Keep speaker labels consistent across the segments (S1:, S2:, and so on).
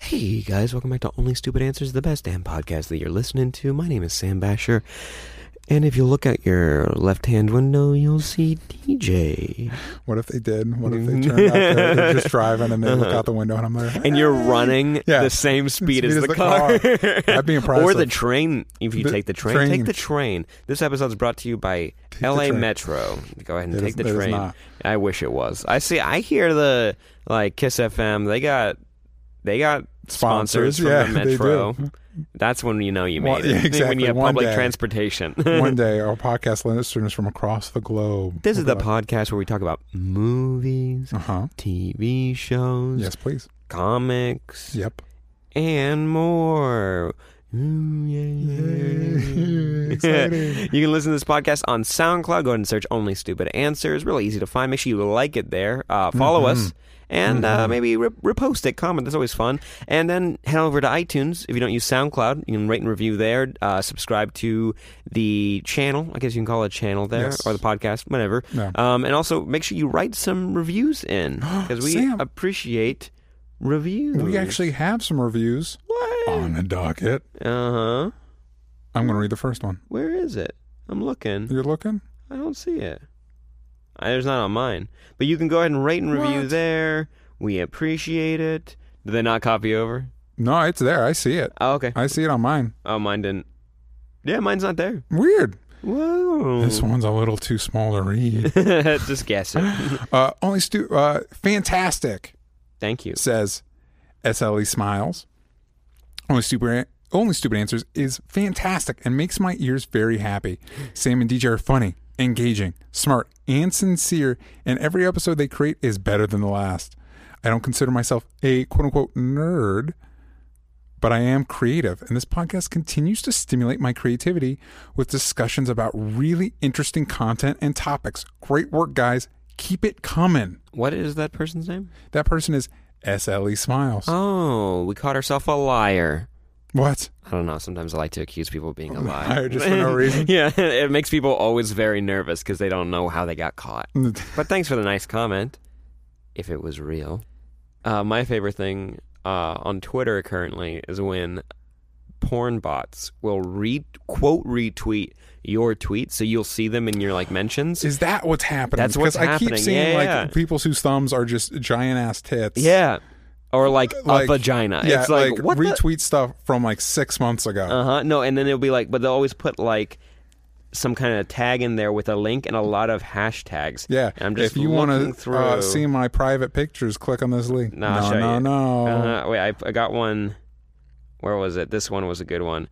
S1: Hey guys, welcome back to Only Stupid Answers, the best damn podcast that you're listening to. My name is Sam Basher, and if you look out your left-hand window, you'll see DJ.
S2: What if they did? What if they turned out they're just driving and they look out the window and I'm there?
S1: And you're running
S2: Yeah.
S1: the same speed, as the, car.
S2: car. That'd be impressive.
S1: or the train. If you
S2: The
S1: take the train,
S2: train.
S1: take the train. This episode's brought to you by
S2: the
S1: LA
S2: train.
S1: Metro. Go ahead and
S2: It
S1: take
S2: is-
S1: the
S2: it is
S1: train.
S2: not.
S1: I wish it was. I see. I hear the like Kiss FM. They got they got sponsors,
S2: Sponsors,
S1: from
S2: yeah,
S1: the Metro. That's when you know you made
S2: Well,
S1: it.
S2: yeah,
S1: When
S2: exactly.
S1: you have
S2: One
S1: public
S2: day.
S1: transportation.
S2: One day, our podcast listeners from across the globe.
S1: This is the podcast where we talk about movies,
S2: Uh huh.
S1: TV shows,
S2: Yes, please.
S1: comics,
S2: Yep.
S1: and more. Ooh, yeah.
S2: Exciting.
S1: you can listen to this podcast on SoundCloud. Go ahead and search Only Stupid Answers. Really easy to find. Make sure you like it there. Uh, follow us. And uh, maybe re- repost it, comment. That's always fun. And then head over to iTunes. If you don't use SoundCloud, you can rate and review there. Uh, subscribe to the channel. I guess you can call it a channel there,
S2: Yes.
S1: or the podcast, whatever.
S2: Yeah.
S1: Um, and also make sure you write some reviews in because we
S2: Sam.
S1: appreciate reviews.
S2: We actually have some reviews
S1: what?
S2: on the docket.
S1: Uh huh.
S2: I'm going to read the first one.
S1: Where is it? I'm looking.
S2: You're looking?
S1: I don't see it. I, there's not on mine. But you can go ahead and rate and review
S2: What?
S1: there. We appreciate it. Did they not copy over?
S2: No, it's there. I see it.
S1: Oh, okay.
S2: I see it on mine.
S1: Oh, mine didn't. Yeah, mine's not there.
S2: Weird.
S1: Whoa.
S2: This one's a little too small to read.
S1: Just guess it.
S2: uh, only stu- uh, fantastic.
S1: Thank you.
S2: says SLE Smiles. Only stupid, only stupid answers is fantastic and makes my ears very happy. Sam and DJ are funny, engaging, smart, and sincere, and every episode they create is better than the last. I don't consider myself a quote unquote nerd, but I am creative, and this podcast continues to stimulate my creativity with discussions about really interesting content and topics. Great work, guys. Keep it coming.
S1: What is that person's name?
S2: That person is SLE Smiles.
S1: Oh, we caught ourselves a liar.
S2: What?
S1: I don't know. Sometimes I like to accuse people of being a liar.
S2: Just for no reason?
S1: yeah, it makes people always very nervous because they don't know how they got caught. But thanks for the nice comment. If it was real. Uh, my favorite thing uh, on Twitter currently is when porn bots will re quote retweet your tweet so you'll see them in your like mentions.
S2: Is that what's happening?
S1: That's what's
S2: because I keep
S1: happening.
S2: seeing
S1: Yeah,
S2: like
S1: yeah.
S2: people whose thumbs are just giant ass tits.
S1: yeah. Or like,
S2: Like-
S1: a vagina.
S2: Yeah,
S1: it's like,
S2: like,
S1: what the-
S2: retweet stuff from like six months ago.
S1: Uh huh. No, and then it'll be like, but they'll always put like some kind of tag in there with a link and a lot of hashtags.
S2: yeah.
S1: And I'm just
S2: if you
S1: looking
S2: to
S1: through.
S2: uh, see my private pictures, click on this link.
S1: No,
S2: no, no,
S1: you.
S2: no.
S1: Uh, wait, I, I got one. Where was it? This one was a good one.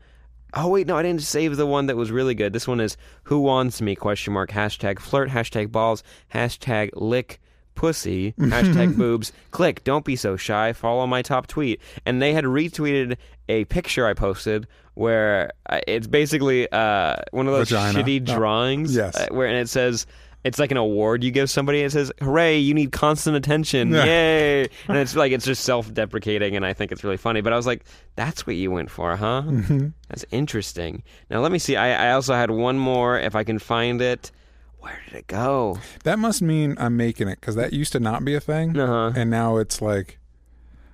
S1: Oh wait, no, I didn't save the one that was really good. This one is who wants me? Question mark. Hashtag flirt. Hashtag balls. Hashtag lick pussy. Hashtag boobs. Click. Don't be so shy. Follow my top tweet. And they had retweeted a picture I posted where uh, it's basically uh, one of those
S2: Vagina.
S1: shitty
S2: No.
S1: drawings.
S2: Yes.
S1: uh, where and it says. It's like an award you give somebody. It says, "Hooray! You need constant attention!
S2: Yeah.
S1: Yay!" And it's like it's just self-deprecating, and I think it's really funny. But I was like, "That's what you went for, huh?
S2: Mm-hmm.
S1: That's interesting." Now let me see. I, I also had one more, if I can find it. Where did it go?
S2: That must mean I'm making it because that used to not be a thing,
S1: Uh-huh.
S2: and now it's like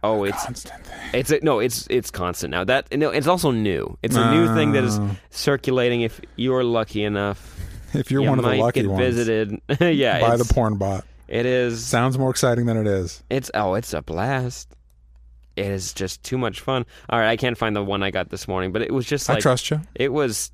S1: Oh, it's
S2: constant thing.
S1: it's a, no, it's it's constant now. That no, it's also new. It's a new thing that is
S2: Oh.
S1: circulating. If you're lucky enough,
S2: If you're
S1: you
S2: one of the
S1: might
S2: lucky
S1: get
S2: ones,
S1: visited. yeah,
S2: by the
S1: it's-
S2: porn bot.
S1: It is.
S2: Sounds more exciting than it is.
S1: It's oh, it's a blast. It is just too much fun. All right, I can't find the one I got this morning, but it was just like
S2: I trust you.
S1: it was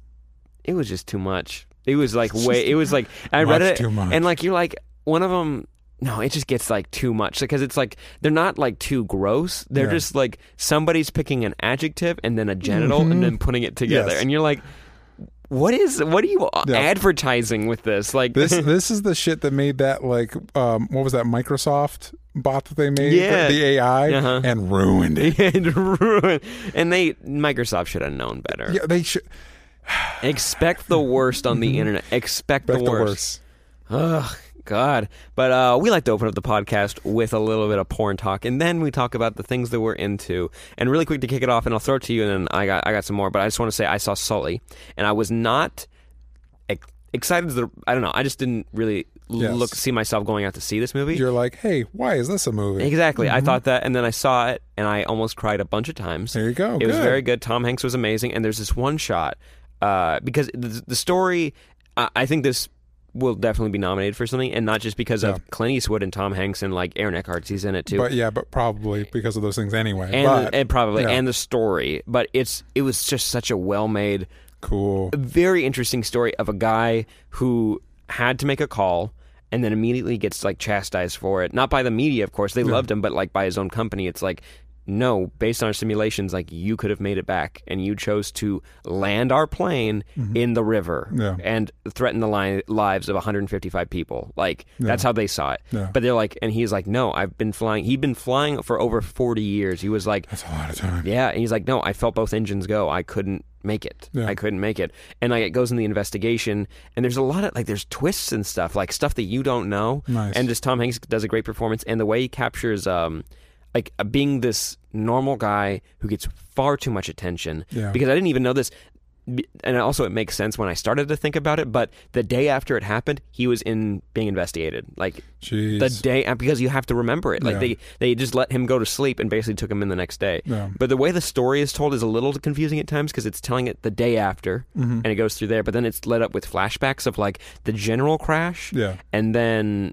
S1: it was just too much. It was like way it was like I read it
S2: too much.
S1: and like you're like one of them no, it just gets like too much because it's like they're not like too gross. They're
S2: Yeah.
S1: just like somebody's picking an adjective and then a genital and then putting it together,
S2: Yes.
S1: and you're like, what is what are you
S2: Yeah.
S1: advertising with this? Like
S2: This this is the shit that made that like um what was that Microsoft bot that they made
S1: Yeah.
S2: the AI
S1: Uh-huh.
S2: and ruined it.
S1: and ruin. And they Microsoft should have known better.
S2: Yeah, they should
S1: Expect the worst on the internet. Expect
S2: back
S1: the
S2: the
S1: worst.
S2: worst.
S1: Ugh, God. But uh, we like to open up the podcast with a little bit of porn talk, and then we talk about the things that we're into. And really quick to kick it off, and I'll throw it to you, and then I got I got some more. But I just want to say I saw Sully, and I was not ex- excited. The I don't know. I just didn't really
S2: Yes.
S1: look see myself going out to see this movie.
S2: You're like, hey, why is this a movie?
S1: Exactly. I thought that, and then I saw it, and I almost cried a bunch of times.
S2: There you go.
S1: It was very good. Tom Hanks was amazing, and there's this one shot uh, because the, the story. I I think this will definitely be nominated for something, and not just because
S2: Yeah.
S1: of Clint Eastwood and Tom Hanks and like Aaron Eckhart's he's in it too,
S2: But yeah, but probably because of those things anyway.
S1: and
S2: but
S1: and probably
S2: yeah.
S1: and the story. But it's it was just such a well made
S2: cool.
S1: very interesting story of a guy who had to make a call and then immediately gets like chastised for it. Not by the media, of course. They loved him, but like by his own company. It's like, no, based on our simulations, like you could have made it back and you chose to land our plane in the river
S2: Mm-hmm. Yeah.
S1: and threaten the li- lives of 155 people. Like that's how they saw it.
S2: Yeah.
S1: But they're like, and he's like, no, I've been flying. He'd been flying for over 40 years. He was like,
S2: That's a lot of time.
S1: yeah, and he's like, no, I felt both engines go. I couldn't make it.
S2: Yeah.
S1: I couldn't make it. And like it goes in the investigation, and there's a lot of like there's twists and stuff, like stuff that you don't know.
S2: Nice.
S1: And just Tom Hanks does a great performance, and the way he captures um like uh, being this normal guy who gets far too much attention.
S2: Yeah.
S1: Because I didn't even know this. And also, it makes sense when I started to think about it. But the day after it happened, he was in being investigated. Like
S2: Jeez.
S1: the day because you have to remember it. Like
S2: Yeah.
S1: they they just let him go to sleep and basically took him in the next day.
S2: Yeah.
S1: But the way the story is told is a little confusing at times because it's telling it the day after
S2: Mm-hmm.
S1: and it goes through there. But then it's led up with flashbacks of like the general crash
S2: yeah.
S1: and then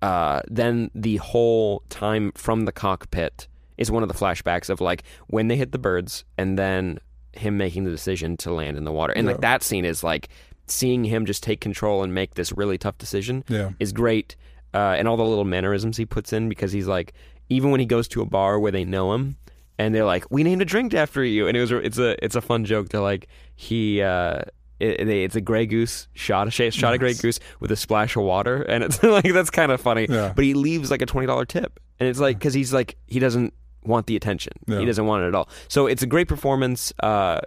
S1: uh, then the whole time from the cockpit is one of the flashbacks of like when they hit the birds and then him making the decision to land in the water. And like that scene is like seeing him just take control and make this really tough decision
S2: Yeah.
S1: is great. Uh, and all the little mannerisms he puts in because he's like even when he goes to a bar where they know him and they're like we named a drink after you and it was it's a it's a fun joke to like he uh it, it- it's a gray goose shot a sh- shot a gray goose with a splash of water and it's like that's kind of funny
S2: Yeah.
S1: but he leaves like a $20 tip and it's like because he's like he doesn't want the attention he doesn't want it at all so it's a great performance uh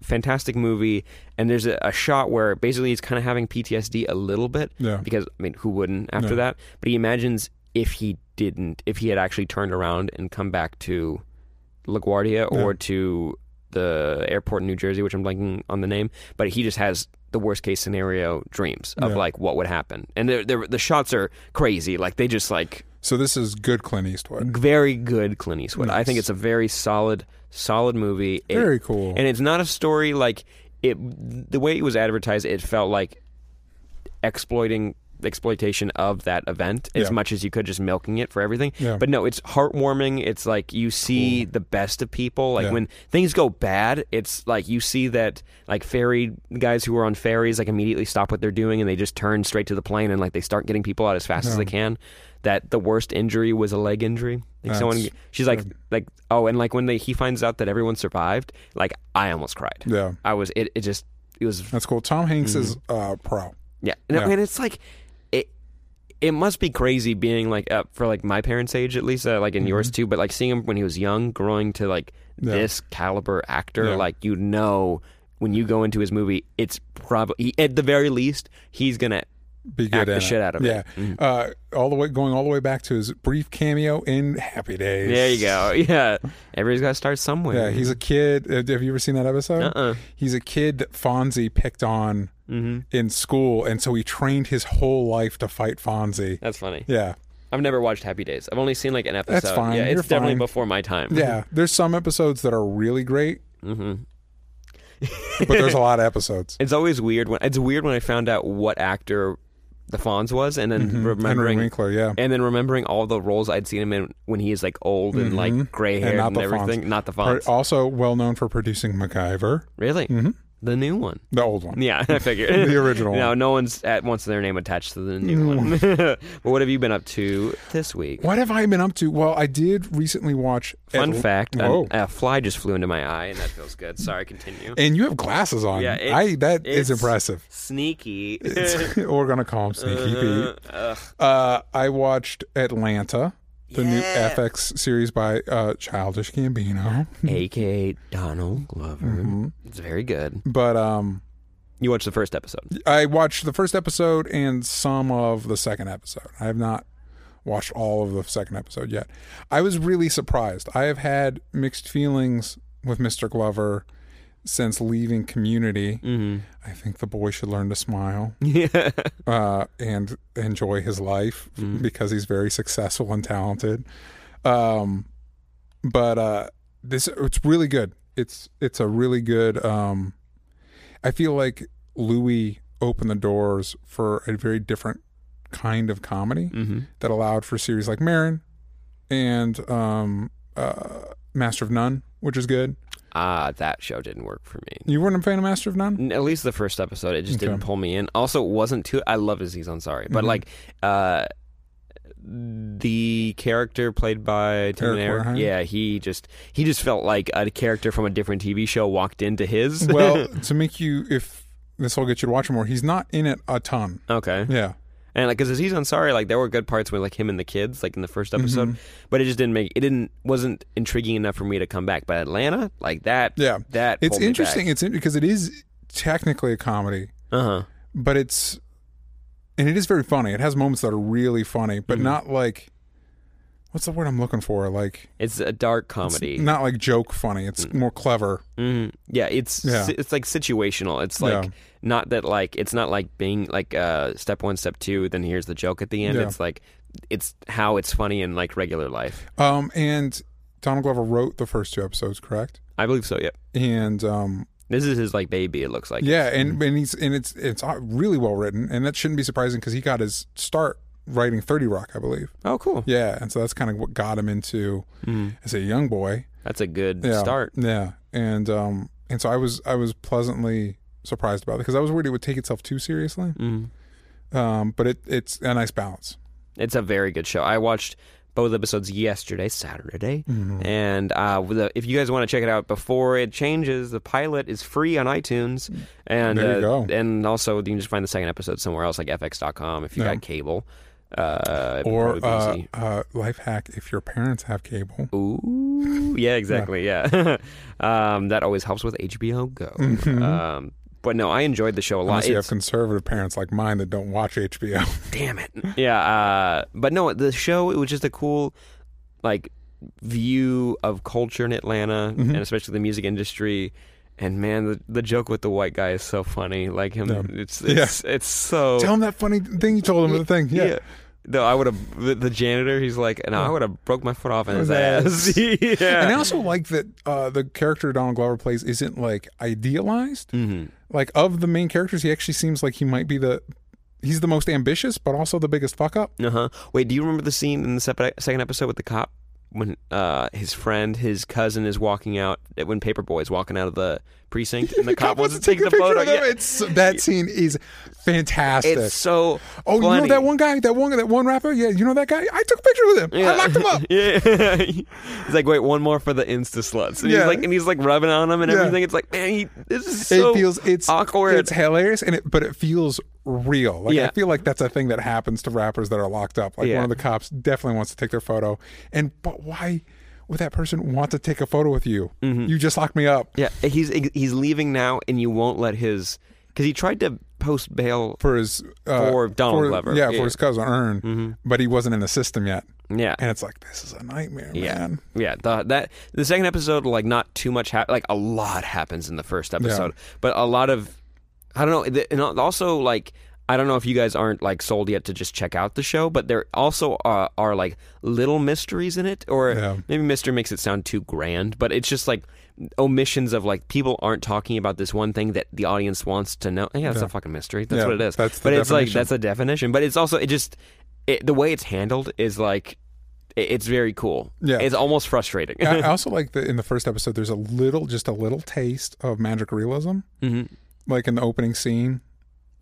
S1: fantastic movie and there's a, a shot where basically he's kind of having ptsd a little bit
S2: Yeah.
S1: because i mean who wouldn't after
S2: No.
S1: that but he imagines if he didn't if he had actually turned around and come back to laguardia or
S2: Yeah.
S1: to the airport in new jersey which i'm blanking on the name but he just has the worst case scenario dreams of
S2: Yeah.
S1: like what would happen and they're, they're, the shots are crazy like they just like
S2: So this is good Clint Eastwood.
S1: very good clint eastwood i think it's a very solid solid movie It-
S2: Very cool.
S1: and it's not a story like it the way it was advertised it felt like exploiting exploitation of that event as
S2: Yeah.
S1: much as you could just milking it for everything
S2: Yeah.
S1: but no it's heartwarming it's like you see the best of people like
S2: Yeah.
S1: when things go bad it's like you see that like ferry guys who are on ferries like immediately stop what they're doing and they just turn straight to the plane and like they start getting people out as fast as they can that the worst injury was a leg injury like
S2: That's
S1: someone she's like like oh and like when they he finds out that everyone survived like i almost cried
S2: yeah.
S1: I was it, it just it was
S2: That's cool. Tom Hanks is
S1: Mm-hmm.
S2: uh, pro.
S1: yeah. And,
S2: Yeah.
S1: and it's like it it must be crazy being like uh, for like my parents' age at least uh, like in yours too, but like seeing him when he was young growing to like
S2: Mm-hmm. Yeah.
S1: this caliber actor
S2: Yeah.
S1: like you know when you go into his movie it's probably at the very least he's going to
S2: Be good
S1: Act the shit out of it.
S2: yeah.
S1: Mhm.
S2: Uh, all the way going all the way back to his brief cameo in Happy Days.
S1: There you go. Yeah. Everybody's got to start somewhere.
S2: Yeah, he's a kid. Uh, Have you ever seen that episode?
S1: uh-uh.
S2: He's a kid that Fonzie picked on
S1: hmm
S2: in school, and so he trained his whole life to fight Fonzie.
S1: That's funny.
S2: Yeah,
S1: I've never watched Happy Days. I've only seen like an episode.
S2: That's fine.
S1: Yeah, it's
S2: You're
S1: definitely
S2: fine.
S1: before my time.
S2: yeah. There's some episodes that are really great,
S1: hmm
S2: but there's a lot of episodes.
S1: It's always weird when it's weird when I found out what actor the Fonz was, and then
S2: Mhm. Henry
S1: remembering
S2: Winkler, yeah.
S1: and then remembering all the roles I'd seen him in when he is like old and
S2: Mhm.
S1: like gray
S2: And
S1: hair and,
S2: the
S1: everything. Not the Fonz.
S2: Also well known for producing MacGyver.
S1: really?
S2: hmm
S1: The new one.
S2: The old one.
S1: Yeah, I figured.
S2: The original
S1: No,
S2: one.
S1: no one's at wants their name attached to the new one. but what have you been up to this week?
S2: What have I been up to? Well, I did recently watch.
S1: Fun
S2: Atl-
S1: fact: an- a fly just flew into my eye, and that feels good. Sorry, continue.
S2: and you have glasses on.
S1: Yeah, it's-
S2: I that is
S1: it's
S2: impressive.
S1: Sneaky.
S2: It's, we're gonna call him Sneaky Pete.
S1: Ugh.
S2: Uh, I watched Atlanta, the new FX series by uh, Childish Gambino.
S1: AKA Donald Glover.
S2: Mm-hmm.
S1: It's very good.
S2: But um,
S1: You watched the first episode.
S2: I watched the first episode and some of the second episode. I have not watched all of the second episode yet. I was really surprised. I have had mixed feelings with Mr. Glover since leaving Community.
S1: Mm-hmm.
S2: I think the boy should learn to smile
S1: Yeah.
S2: uh, and enjoy his life because he's very successful and talented. Um, but uh, this it's really good. It's it's a really good. Um, I feel like Louis opened the doors for a very different kind of comedy
S1: Mm-hmm.
S2: that allowed for series like Maron and um, uh, Master of None, which is good.
S1: Ah, that show didn't work for me.
S2: You weren't a fan of Master of None?
S1: At least the first episode, it just
S2: Okay.
S1: didn't pull me in. Also, it wasn't too. I love Aziz Ansari, but
S2: Mhm.
S1: like, uh, the character played by Tim and
S2: Eric
S1: Eric, yeah, he just he just felt like a character from a different TV show walked into his.
S2: well, to make you, if this will get you to watch more, he's not in it a ton.
S1: okay,
S2: Yeah.
S1: And like because Aziz Ansari, like there were good parts with like him and the kids, like in the first episode,
S2: Mm-hmm.
S1: but it just didn't make it didn't wasn't intriguing enough for me to come back. But Atlanta, like that,
S2: Yeah.
S1: that
S2: It's interesting. It's in, because it is technically a comedy,
S1: Uh huh.
S2: but it's and it is very funny. It has moments that are really funny, but
S1: Mm-hmm.
S2: not like what's the word I'm looking for? Like
S1: It's a dark comedy.
S2: not like joke funny. It's more clever.
S1: Mm, yeah, it's
S2: Yeah.
S1: si- it's like situational. It's like
S2: Yeah.
S1: not that like it's not like being like uh step one, step two. Then here's the joke at the end.
S2: Yeah.
S1: It's like it's how it's funny in like regular life.
S2: Um, and Donald Glover wrote the first two episodes, correct?
S1: I believe so. Yeah,
S2: And um,
S1: this is his like baby. It looks like.
S2: yeah, and and he's and it's it's uh, really well written, and that shouldn't be surprising because he got his start writing Thirty Rock, I believe.
S1: Oh, cool.
S2: Yeah, and so that's kind of what got him into
S1: Mm,
S2: as a young boy.
S1: that's a good
S2: Yeah,
S1: start.
S2: Yeah, and um, and so I was I was pleasantly surprised about it because I was worried it would take itself too seriously.
S1: Mm.
S2: Um, but it it's a nice balance.
S1: It's a very good show. I watched both episodes yesterday, Saturday, and uh, the, if you guys want to check it out before it changes, the pilot is free on iTunes, and
S2: There you
S1: uh,
S2: go.
S1: and also you can just find the second episode somewhere else, like FX.com, if you
S2: Yeah.
S1: got cable. Uh,
S2: Or uh, uh, life hack if your parents have cable.
S1: Ooh, yeah, exactly, yeah. um, that always helps with HBO Go. Um, but no, I enjoyed the show a lot.
S2: Mm-hmm. Unless you have conservative parents like mine that don't watch HBO.
S1: damn it yeah uh but no the show it was just a cool like view of culture in atlanta
S2: Mm-hmm.
S1: and especially the music industry and man the, the joke with the white guy is so funny like him
S2: Yeah.
S1: it's it's it's so
S2: Tell him that funny thing you told him. The thing, yeah.
S1: No, I would have the, the janitor. He's like, no, I would have broke my foot off in his
S2: His
S1: ass. yeah,
S2: And I also like that uh, the character Donald Glover plays isn't like idealized.
S1: Mhm.
S2: Like of the main characters, he actually seems like he might be the he's the most ambitious, but also the biggest fuck up.
S1: Uh huh. Wait, do you remember the scene in the sep- second episode with the cop when uh, his friend, his cousin, is walking out when Paper Boi is walking out of the precinct and the, cop, wants to take, the photo? Yeah.
S2: It's that scene is fantastic.
S1: It's so
S2: oh, you know that one guy, that one, that one rapper. Yeah, you know that guy. I took a picture with him. I locked him up.
S1: yeah. he's like, wait, one more for the Insta sluts. And
S2: Yeah.
S1: he's like, and he's like rubbing on him and
S2: Yeah.
S1: everything. It's like, man, he, this is so
S2: it feels it's
S1: awkward.
S2: It's hilarious, and it but it feels real. Like
S1: Yeah.
S2: I feel like that's a thing that happens to rappers that are locked up. Like
S1: Yeah.
S2: one of the cops definitely wants to take their photo, and but why would that person want to take a photo with you?
S1: Mm-hmm.
S2: You just locked me up
S1: yeah, he's he's leaving now, and you won't let his because he tried to post bail.
S2: for his uh,
S1: For Donald
S2: for-
S1: Glover.
S2: Yeah,
S1: Yeah.
S2: for his cousin Earn, but he wasn't in the system yet,
S1: Yeah,
S2: and it's like this is a nightmare,
S1: Yeah,
S2: man.
S1: yeah. The, that the second episode, like not too much, hap- like a lot happens in the first episode, but a lot of, I don't know, and also like I don't know if you guys aren't like sold yet to just check out the show, but there also are, are like little mysteries in it, or
S2: Yeah.
S1: maybe mystery makes it sound too grand, but it's just like omissions of like people aren't talking about this one thing that the audience wants to know. Yeah, it's
S2: Yeah.
S1: a fucking mystery. That's
S2: Yeah,
S1: what it is.
S2: that's the
S1: but it's like that's a definition. But it's also it just it, the way it's handled is like it- it's very cool.
S2: Yeah.
S1: it's almost frustrating.
S2: I also like that in the first episode. There's a little, just a little taste of magic realism,
S1: hmm
S2: like in the opening scene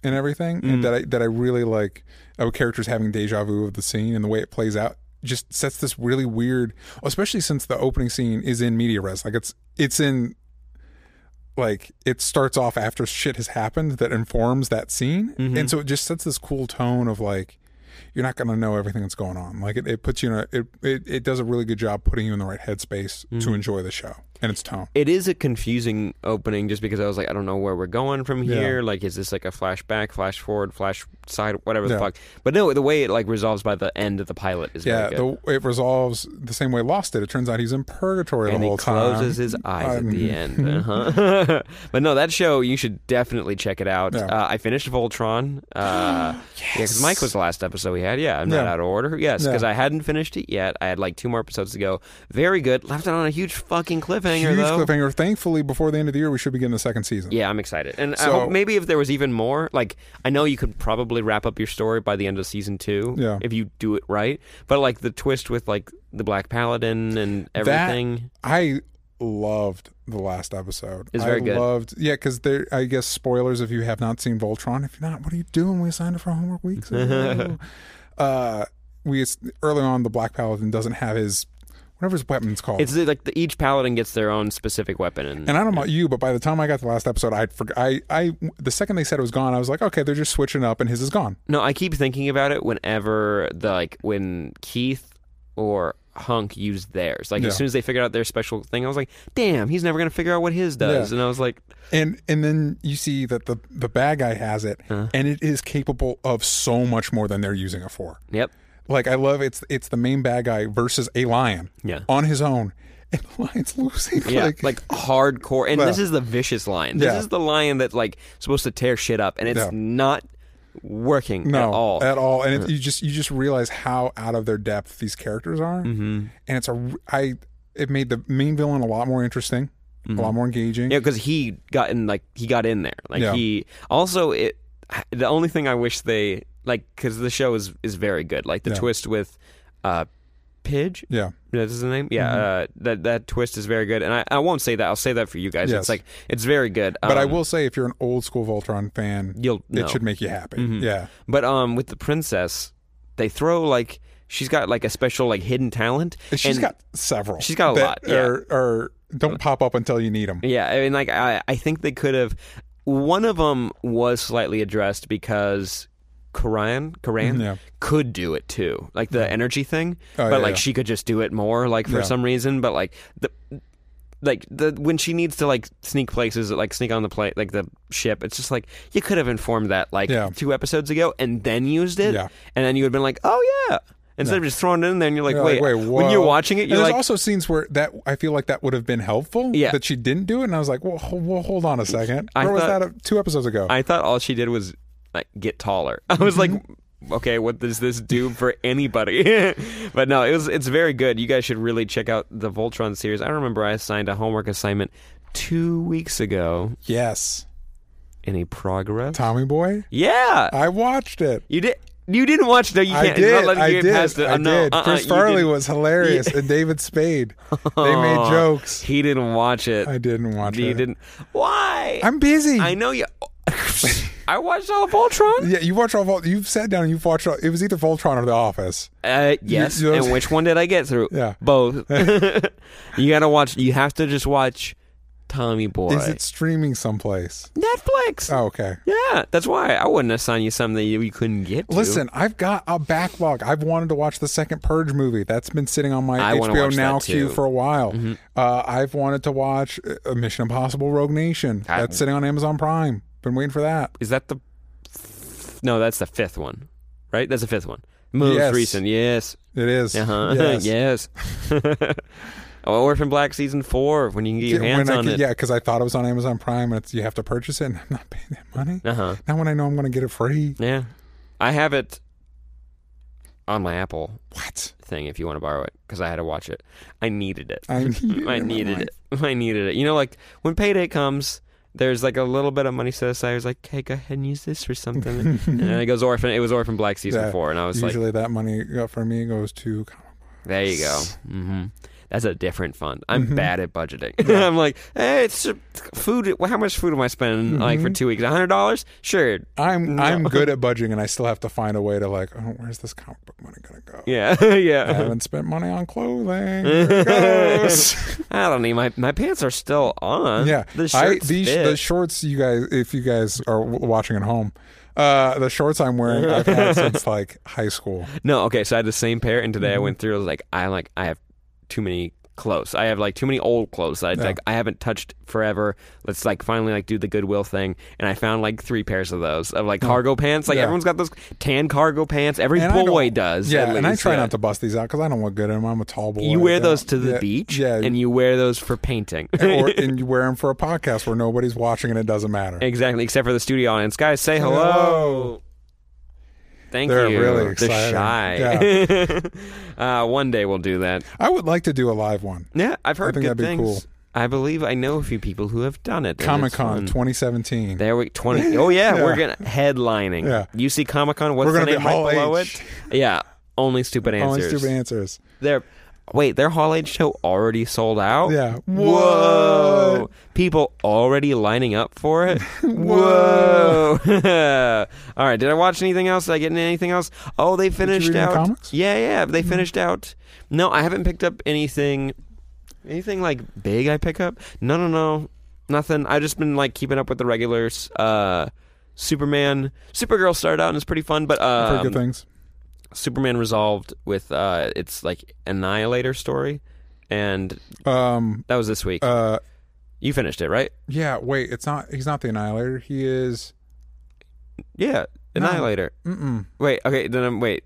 S2: and everything.
S1: Mm.
S2: And that I that I really like. Of characters having deja vu of the scene and the way it plays out just sets this really weird. Especially since the opening scene is in media res, like it's it's in. Like it starts off after shit has happened that informs that scene,
S1: Mm-hmm.
S2: and so it just sets this cool tone of like you're not going to know everything that's going on. Like it, it puts you in a it, it it does a really good job putting you in the right headspace
S1: Mm-hmm.
S2: to enjoy the show and its tone.
S1: It is a confusing opening just because I was like, I don't know where we're going from
S2: Yeah.
S1: here. Like, is this like a flashback, flash forward, flash side, whatever the
S2: Yeah.
S1: fuck? But no, the way it like resolves by the end of the pilot is
S2: Yeah, the, it resolves the same way Lost did. It turns out he's in purgatory
S1: and
S2: the whole time.
S1: he closes his eyes at
S2: Um,
S1: the end. Uh-huh. but no, that show you should definitely check it out.
S2: Yeah.
S1: Uh, I finished Voltron. Uh, Yeah, because Mike was the last episode we had. Yeah, I'm not out of order. Yes,
S2: Yeah.
S1: because I hadn't finished it yet. I had like two more episodes to go. Very good. Left it on a huge fucking cliffhanger
S2: Huge
S1: though.
S2: cliffhanger. Thankfully, before the end of the year, we should be getting the second season.
S1: Yeah, I'm excited, and I hope maybe if there was even more, like I know you could probably wrap up your story by the end of season two,
S2: Yeah.
S1: if you do it right. But like the twist with like the Black Paladin and everything,
S2: I loved the last episode.
S1: It's very
S2: I
S1: good.
S2: Loved, yeah, because there. I guess spoilers if you have not seen Voltron. If you're not, what are you doing? We signed up for homework weeks uh, we early on, the Black Paladin doesn't have his whatever his weapon's called.
S1: it's like the, each paladin gets their own specific weapon, and,
S2: and I don't know about you, but by the time I got to the last episode, I'd forg I, I, the second they said it was gone, I was like, okay, they're just switching up, and his is gone.
S1: no, I keep thinking about it whenever the like when Keith or Hunk used theirs. Like
S2: Yeah.
S1: as soon as they figured out their special thing, I was like, damn, he's never gonna figure out what his does,
S2: Yeah.
S1: and I was like,
S2: And and then you see that the the bad guy has it,
S1: Uh-huh.
S2: and it is capable of so much more than they're using it for.
S1: yep,
S2: Like I love it's it's the main bad guy versus a lion
S1: Yeah.
S2: on his own, and the lion's losing.
S1: Yeah,
S2: like,
S1: like, hardcore. And
S2: Yeah.
S1: this is the vicious lion. This
S2: Yeah.
S1: is the lion that's like supposed to tear shit up, and it's
S2: Yeah.
S1: not working
S2: no,
S1: at all.
S2: at all. And it, you just you just realize how out of their depth these characters are, mm-hmm. and it's a I it made the main villain a lot more interesting, a lot more engaging.
S1: Mm-hmm. yeah, because he got in like he got in there. Like
S2: Yeah.
S1: he also it. The only thing I wish they like because the show is is very good. Like the
S2: Yeah.
S1: twist with uh, Pidge.
S2: Yeah.
S1: That's his name. Yeah, uh, that that twist is very good, and I, I won't say that. I'll say that for you guys.
S2: Yes.
S1: It's like it's very good.
S2: But I
S1: Um,
S2: will say, if you're an old school Voltron fan,
S1: You'll
S2: it should make you happy.
S1: Mhm.
S2: Yeah,
S1: But um, with the princess, they throw like she's got like a special like hidden talent.
S2: she's got several.
S1: She's got a lot, yeah.
S2: Are, are don't pop up until you need them.
S1: Yeah, I mean, like I, I think they could have. One of them was slightly addressed because Coran, Coran
S2: Yeah.
S1: could do it too, like the energy thing.
S2: Oh,
S1: but
S2: yeah,
S1: like
S2: yeah.
S1: she could just do it more, like for some reason. But like the. Like the when she needs to like sneak places, like sneak on the plane, like the ship, it's just like you could have informed that like two episodes ago and then used it,
S2: Yeah.
S1: and then you would have been like, oh yeah, instead of just throwing it in there and you're like,
S2: You're
S1: wait,
S2: like,
S1: when you're watching it, you're
S2: there's
S1: like,
S2: also scenes where that I feel like that would have been helpful.
S1: Yeah.
S2: that she didn't do it, and I was like, well, ho- well hold on a second.
S1: I
S2: Where was
S1: thought-
S2: that uh, two episodes ago?
S1: I thought all she did was like get taller. I was like, okay, what does this do for anybody? but no, it was it's very good. You guys should really check out the Voltron series. I remember I assigned a homework assignment two weeks ago.
S2: yes,
S1: Any progress?
S2: Tommy Boy.
S1: Yeah,
S2: I watched it.
S1: you did. You didn't watch. No, you can't. it's
S2: did. I did. I
S1: Uh, no,
S2: did.
S1: uh-uh,
S2: Chris Farley was hilarious, and David Spade. They made jokes.
S1: He didn't watch it.
S2: I didn't watch
S1: You
S2: it.
S1: didn't. Why?
S2: I'm busy.
S1: I know you. I watched all of Voltron.
S2: yeah, you watched all. Vol- You've sat down and you've watched. All, it was either Voltron or The Office.
S1: Uh, yes.
S2: you know-
S1: and which one did I get through?
S2: Yeah.
S1: Both. you gotta watch. You have to just watch Tommy Boy.
S2: Is it streaming someplace?
S1: Netflix?
S2: Oh, okay.
S1: Yeah, that's why I wouldn't assign you something that you, you couldn't get. To.
S2: Listen, I've got a backlog. I've wanted to watch the second Purge movie. That's been sitting on my
S1: I
S2: HBO Now queue.
S1: Mm-hmm.
S2: for a while. Uh, I've wanted to watch uh, Mission Impossible: Rogue Nation.
S1: I-
S2: That's sitting on Amazon Prime. Been waiting for that.
S1: is that the? No, that's the fifth one, right? That's the fifth one. Most
S2: Yes.
S1: recent, yes.
S2: It is.
S1: Uh-huh.
S2: Yes.
S1: yes. oh, Orphan Black season four when you can get your hands
S2: when
S1: on
S2: could-
S1: it.
S2: yeah, because I thought it was on Amazon Prime, and it's, you have to purchase it, and I'm not paying that money.
S1: Uh huh.
S2: Now when I know I'm going to get it free,
S1: Yeah, I have it on my Apple
S2: what?
S1: thing if you want to borrow it because I had to watch it. I needed it.
S2: I need
S1: I
S2: it in my
S1: needed it. I needed it. You know, like when payday comes, there's like a little bit of money set aside. I was like, "Hey, go ahead and use this for something." and then it goes orphan. It was Orphan Black season
S2: Yeah,
S1: four, and I was like,
S2: Usually that money for me goes to
S1: There you go. hmm That's a different fund. I'm
S2: Mm-hmm.
S1: bad at budgeting. I'm like, hey, it's food. How much food am I spending like
S2: Mm-hmm.
S1: for two weeks? A hundred dollars? Sure.
S2: I'm I'm good at budgeting, and I still have to find a way to like, oh, where's this comic book money gonna go?
S1: Yeah, yeah.
S2: I haven't spent money on clothing. There it goes.
S1: I don't need my my pants are still on.
S2: yeah,
S1: the
S2: I, these
S1: fit.
S2: the shorts you guys, if you guys are watching at home, uh, the shorts I'm wearing I've had since like high school.
S1: No, okay. So I had the same pair, and today I
S2: Mm-hmm.
S1: went through. I was like, I like, I have too many clothes. I have like too many old clothes. that I
S2: Yeah.
S1: like, I haven't touched forever. Let's like finally like do the Goodwill thing, and I found like three pairs of those of like cargo pants. Like
S2: Yeah.
S1: everyone's got those tan cargo pants. Every
S2: And
S1: boy does.
S2: Yeah, and I try
S1: yeah.
S2: not to bust these out because I don't look good in them. I'm a tall boy.
S1: You wear those to the beach,
S2: yeah,
S1: and you wear those for painting.
S2: or and you wear them for a podcast where nobody's watching and it doesn't matter.
S1: exactly, except for the studio audience. Guys, say hello.
S2: Hello.
S1: Thank
S2: They're
S1: you.
S2: really
S1: They're
S2: exciting.
S1: shy. uh, one day we'll do that.
S2: I would like to do a live one.
S1: Yeah, I've heard
S2: think
S1: good
S2: that'd be
S1: things.
S2: cool.
S1: I believe I know a few people who have done it.
S2: Comic Con 2017.
S1: There we twenty. Oh yeah,
S2: Yeah.
S1: we're gonna headlining.
S2: Yeah.
S1: UC Comic Con. What's
S2: We're
S1: the
S2: gonna be
S1: name right below
S2: H.
S1: it? Yeah. Only stupid answers.
S2: Only stupid answers.
S1: Their wait, their Hall H show already sold out.
S2: Yeah.
S1: Whoa!
S2: What?
S1: People already lining up for it. Whoa! All right. Did I watch anything else? Did I get anything else? Oh, they finished out.
S2: Mm-hmm.
S1: Yeah, yeah. They finished out. No, I haven't picked up anything. Anything like big? I pick up? No, no, no. Nothing. I've just been like keeping up with the regulars. Uh, Superman, Supergirl started out and it's pretty fun, but
S2: I've heard
S1: um,
S2: good things.
S1: Superman resolved with uh, it's like Annihilator story, and
S2: Um.
S1: that was this week.
S2: Uh.
S1: you finished it, right?
S2: Yeah. Wait. It's not. He's not the Annihilator. He is.
S1: Yeah, Annihilator.
S2: Mm-mm.
S1: Wait, okay, then I'm wait.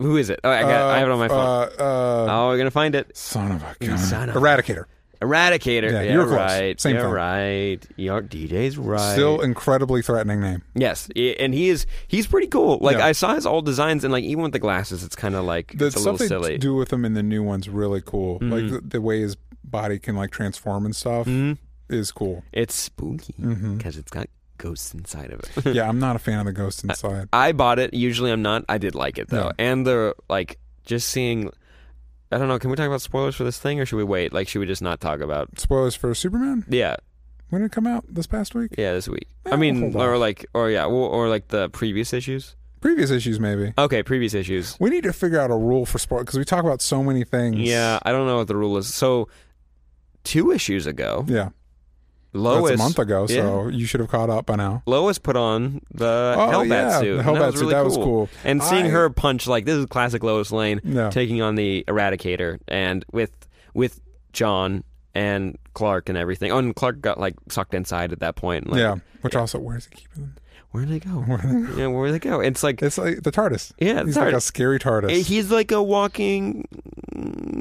S1: Who is it? Oh, I got. I have it on my phone.
S2: Uh. uh
S1: oh, we're gonna find it.
S2: son of a gun.
S1: Son of
S2: Eradicator.
S1: Eradicator.
S2: Yeah,
S1: Yeah,
S2: you were close.
S1: right.
S2: Same
S1: You're
S2: thing.
S1: right. Your DJ's right.
S2: Still incredibly threatening name.
S1: yes, and he is. He's pretty cool. Like
S2: Yeah.
S1: I saw his old designs, and like even with the glasses, it's kind of like
S2: The
S1: it's a little
S2: they
S1: silly.
S2: do with him in the new one's really cool.
S1: Mm-hmm.
S2: Like the, the way his body can like transform and stuff
S1: Mhm.
S2: is cool.
S1: It's spooky because
S2: Mm-hmm.
S1: it's got ghosts inside of it.
S2: yeah, I'm not a fan of the ghost inside.
S1: I bought it. Usually, I'm not. I did like it though, and the like just seeing. I don't know. Can we talk about spoilers for this thing, or should we wait? Like, should we just not talk about?
S2: Spoilers for Superman.
S1: Yeah,
S2: When did it come out? This past week?
S1: yeah, this week.
S2: Eh,
S1: I mean,
S2: hold
S1: or like, or yeah, or, or like the previous issues.
S2: Previous issues, maybe.
S1: Okay, previous issues.
S2: We need to figure out a rule for spoilers because we talk about so many things.
S1: Yeah, I don't know what the rule is. So, two issues ago,
S2: Yeah.
S1: Lois
S2: That's a month ago,
S1: yeah.
S2: so you should have caught up by now.
S1: Lois put on the
S2: Oh,
S1: Hellbat
S2: yeah,
S1: suit.
S2: the Hellbat
S1: that was
S2: suit,
S1: really
S2: that was cool.
S1: And seeing
S2: I-
S1: her punch like this is classic Lois Lane
S2: Yeah.
S1: taking on the Eradicator, and with with John and Clark and everything. Oh, and Clark got like sucked inside at that point. Like,
S2: yeah. Which also, where's he keeping them?
S1: Where do they go?
S2: Where do they go?
S1: Yeah, where do they go? It's like
S2: It's like the TARDIS.
S1: Yeah,
S2: He's
S1: the
S2: like a scary TARDIS.
S1: he's like a walking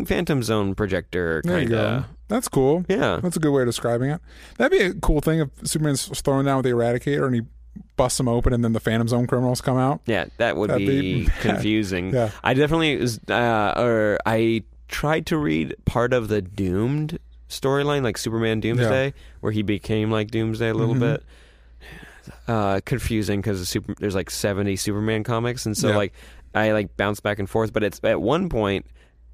S1: Phantom Zone projector kind of.
S2: That's cool.
S1: Yeah.
S2: That's a good way of describing it. That'd be a cool thing if Superman's thrown down with the Eradicator and he busts them open and then the Phantom Zone criminals come out.
S1: Yeah, that would
S2: That'd
S1: be
S2: be-
S1: confusing.
S2: Yeah.
S1: I definitely was, uh, or I tried to read part of the Doomed storyline, like Superman Doomsday, where he became like Doomsday a little
S2: Mhm.
S1: bit. Uh, confusing because the super, there's like 70 Superman comics, and so
S2: Yeah.
S1: like I like bounce back and forth. But it's at one point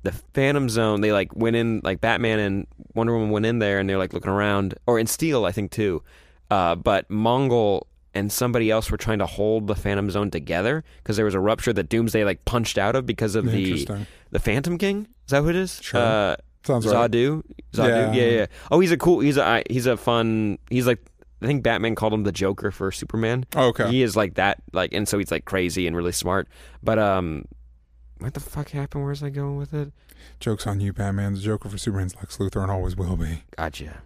S1: the Phantom Zone. They like went in like Batman and Wonder Woman went in there, and they're like looking around, or in Steel, I think too. Uh, but Mongul and somebody else were trying to hold the Phantom Zone together because there was a rupture that Doomsday like punched out of because of the the Phantom King. Is that who it is?
S2: Sure.
S1: Uh,
S2: Sounds right.
S1: Zadu. Zadu.
S2: Yeah.
S1: Yeah. yeah, Oh, he's a cool. He's a he's a fun. He's like I think Batman called him the Joker for Superman.
S2: Oh, okay.
S1: He is like that. Like and so he's like crazy and really smart. But um, what the fuck happened? Where's I going with it?
S2: Joke's on you, Batman. The Joker for Superman's Lex Luthor and always will be.
S1: Gotcha.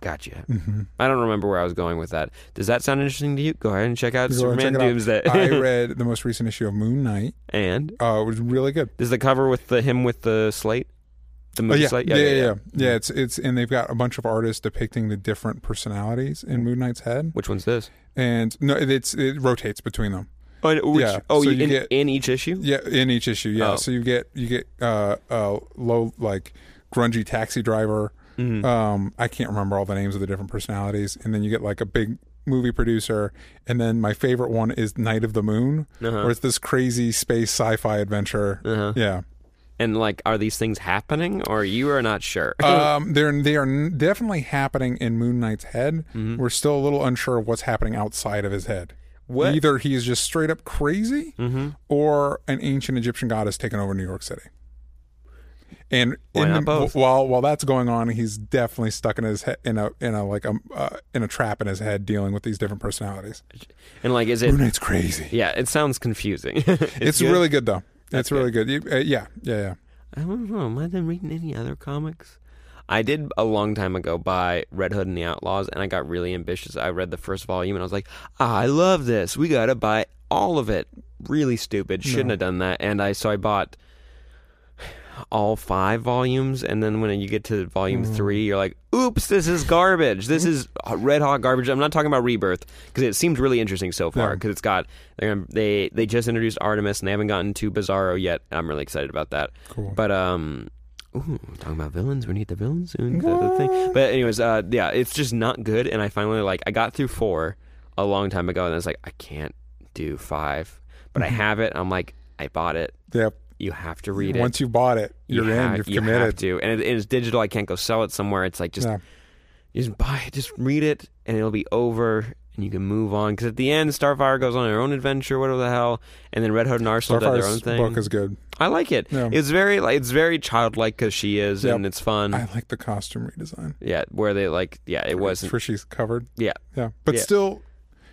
S1: Gotcha.
S2: hmm
S1: I don't remember where I was going with that. Does that sound interesting to you? Go ahead and check out
S2: Go
S1: Superman
S2: check.
S1: Doomsday.
S2: I read the most recent issue of Moon Knight.
S1: and
S2: Uh, it was really good.
S1: is the cover with the him with the slate? The
S2: Oh,
S1: movie
S2: yeah.
S1: slate?
S2: Yeah, yeah, yeah, yeah. It's it's and they've got a bunch of artists depicting the different personalities in Moon Knight's head,
S1: Which one's this?
S2: and no, it's it rotates between them.
S1: Oh, which,
S2: Yeah,
S1: oh
S2: so
S1: in,
S2: you get-
S1: in each issue?
S2: Yeah, in each issue. Yeah,
S1: Oh.
S2: so you get you get uh uh low like grungy taxi driver.
S1: Mhm.
S2: Um, I can't remember all the names of the different personalities, and then you get like a big movie producer, and then my favorite one is Night of the Moon,
S1: Uh-huh.
S2: where it's this crazy space sci-fi adventure.
S1: Uh-huh.
S2: Yeah,
S1: And like, are these things happening, or you are not sure?
S2: Um, they're they are definitely happening in Moon Knight's head.
S1: Mm-hmm.
S2: We're still a little unsure of what's happening outside of his head.
S1: What-
S2: Either he is just straight up crazy,
S1: Mm-hmm.
S2: or an ancient Egyptian god has taken over New York City. And
S1: Why
S2: in
S1: not
S2: the,
S1: both?
S2: while while that's going on, he's definitely stuck in his head in a in a like a uh, in a trap in his head, dealing with these different personalities.
S1: and like, is it?
S2: Moon Knight's crazy.
S1: Yeah, it sounds confusing.
S2: It's,
S1: good?
S2: really good though.
S1: That's
S2: it's really good. You- uh, yeah, yeah, yeah.
S1: I don't know. Am I then reading any other comics? I did a long time ago buy Red Hood and the Outlaws, and I got really ambitious. I read the first volume, and I was like, ah, "I love this. We gotta buy all of it." Really stupid. Shouldn't have done that. And I so I bought all five volumes, and then when you get to volume
S2: Mm.
S1: three, you're like, "Oops, this is garbage. This is red hot garbage." I'm not talking about Rebirth because it seems really interesting so far
S2: Yeah.
S1: because it's got they're gonna, they they just introduced Artemis and they haven't gotten to Bizarro yet. I'm really excited about that.
S2: Cool.
S1: But um, ooh, talking about villains, we need the villains soon. 'cause that's the thing. But anyways, uh, yeah, it's just not good. And I finally like I got through four a long time ago, and I was like, I can't do five, but
S2: Mm-hmm.
S1: I have it. I'm like, I bought it.
S2: Yep.
S1: You have to read it.
S2: Once you bought it, you're
S1: You
S2: in.
S1: ha-
S2: You've
S1: you
S2: committed.
S1: have to, and it, it's digital. I can't go sell it somewhere. It's like just
S2: Yeah.
S1: just buy it, just read it, and it'll be over, and you can move on. Because at the end, Starfire goes on her own adventure, whatever the hell, and then Red Hood and Arsenal did their own thing.
S2: book is good.
S1: I like it.
S2: Yeah.
S1: It's very like it's very childlike because she is,
S2: Yep.
S1: and it's fun.
S2: I like the costume redesign.
S1: yeah, where they like, yeah, it wasn't.
S2: where she's covered.
S1: Yeah,
S2: Yeah, but
S1: Yeah.
S2: still,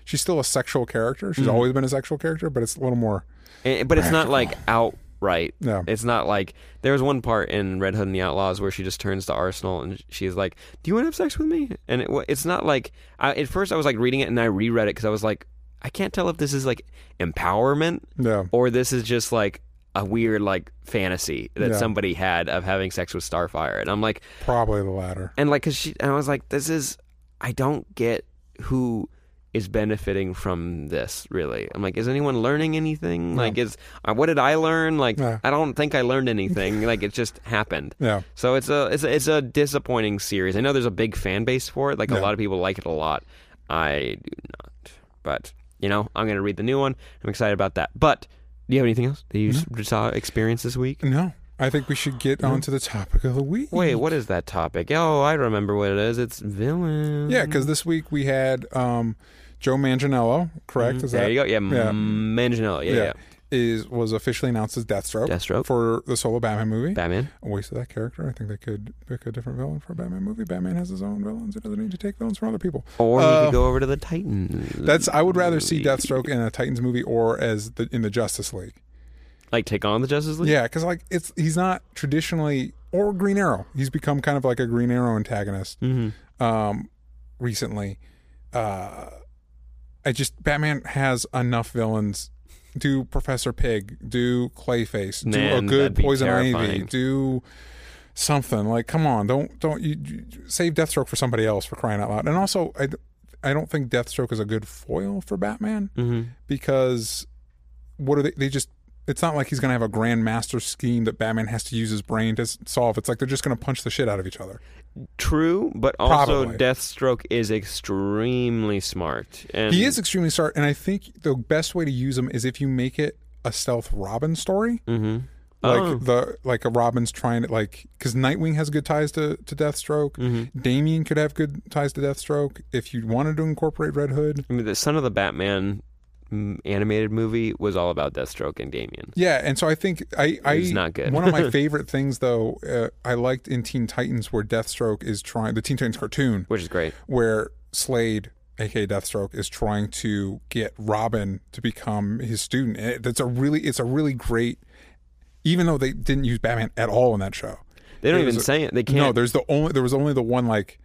S2: she's still a sexual character. She's
S1: Mhm.
S2: always been a sexual character, but it's a little more.
S1: And- but it's not
S2: like
S1: like outright.
S2: Yeah.
S1: It's not like there was one part in Red Hood and the Outlaws where she just turns to Arsenal and she's like, "Do you want to have sex with me?" And it, it's not like I, at first I was like reading it and I reread it because I was like, I can't tell if this is like empowerment
S2: Yeah,
S1: or this is just like a weird like fantasy that
S2: Yeah.
S1: somebody had of having sex with Starfire. And I'm like,
S2: probably the latter.
S1: and like, cause she, and I was like, this is, I don't get who is benefiting from this really. I'm like, is anyone learning anything?
S2: No.
S1: Like, is uh, what did I learn? Like,
S2: No.
S1: I don't think I learned anything. like, it just happened.
S2: Yeah,
S1: So it's a it's a, it's a disappointing series. I know there's a big fan base for it. Like a lot of people like it a lot. I do not, but you know, I'm gonna read the new one. I'm excited about that. But do you have anything else that you
S2: Mm-hmm.
S1: saw experience this week?
S2: no, I think we should get on to the topic of the week.
S1: Wait, what is that topic? Oh, I remember what it is. It's villain.
S2: Yeah, because this week we had um, Joe Manganiello. Correct? Is
S1: there
S2: that
S1: you go. Yeah,
S2: Yeah.
S1: Manganiello. Yeah, yeah.
S2: Is was officially announced as Deathstroke,
S1: Deathstroke.
S2: for the solo Batman movie.
S1: Batman.
S2: a waste of that character. I think they could pick a different villain for a Batman movie. Batman has his own villains. He doesn't need to take villains from other people.
S1: Or he
S2: Uh,
S1: could go over to the Titans.
S2: That's I would rather see Deathstroke in a Titans movie or as the, in the Justice League.
S1: like take on the Justice League.
S2: Yeah, because like it's he's not traditionally or Green Arrow. He's become kind of like a Green Arrow antagonist
S1: Mm-hmm.
S2: um, recently. Uh, I just Batman has enough villains. Do Professor Pig, do Clayface, do
S1: Man,
S2: a good Poison Ivy, do something like come on, don't don't you, you save Deathstroke for somebody else for crying out loud. And also, I I don't think Deathstroke is a good foil for Batman
S1: Mm-hmm.
S2: because what are they? They just. It's not like he's going to have a grand master scheme that Batman has to use his brain to solve. It's like they're just going to punch the shit out of each other.
S1: True, but also
S2: Probably.
S1: Deathstroke is extremely smart. And
S2: He is extremely smart, and I think the best way to use him is if you make it a stealth Robin story,
S1: Mm-hmm.
S2: like
S1: oh.
S2: the like a Robin's trying to like because Nightwing has good ties to to Deathstroke.
S1: Mm-hmm.
S2: Damian could have good ties to Deathstroke if you wanted to incorporate Red Hood.
S1: I mean, the Son of the Batman animated movie was all about Deathstroke and Damian.
S2: Yeah, and so I think I I
S1: It's not good.
S2: one of my favorite things though uh, I liked in Teen Titans where Deathstroke is trying the Teen Titans cartoon
S1: which is great.
S2: where Slade, aka Deathstroke, is trying to get Robin to become his student. It- That's a really, it's a really great. Even though they didn't use Batman at all in that show,
S1: They don't even
S2: a-
S1: say it. They can't.
S2: no, there's the only there was only the one like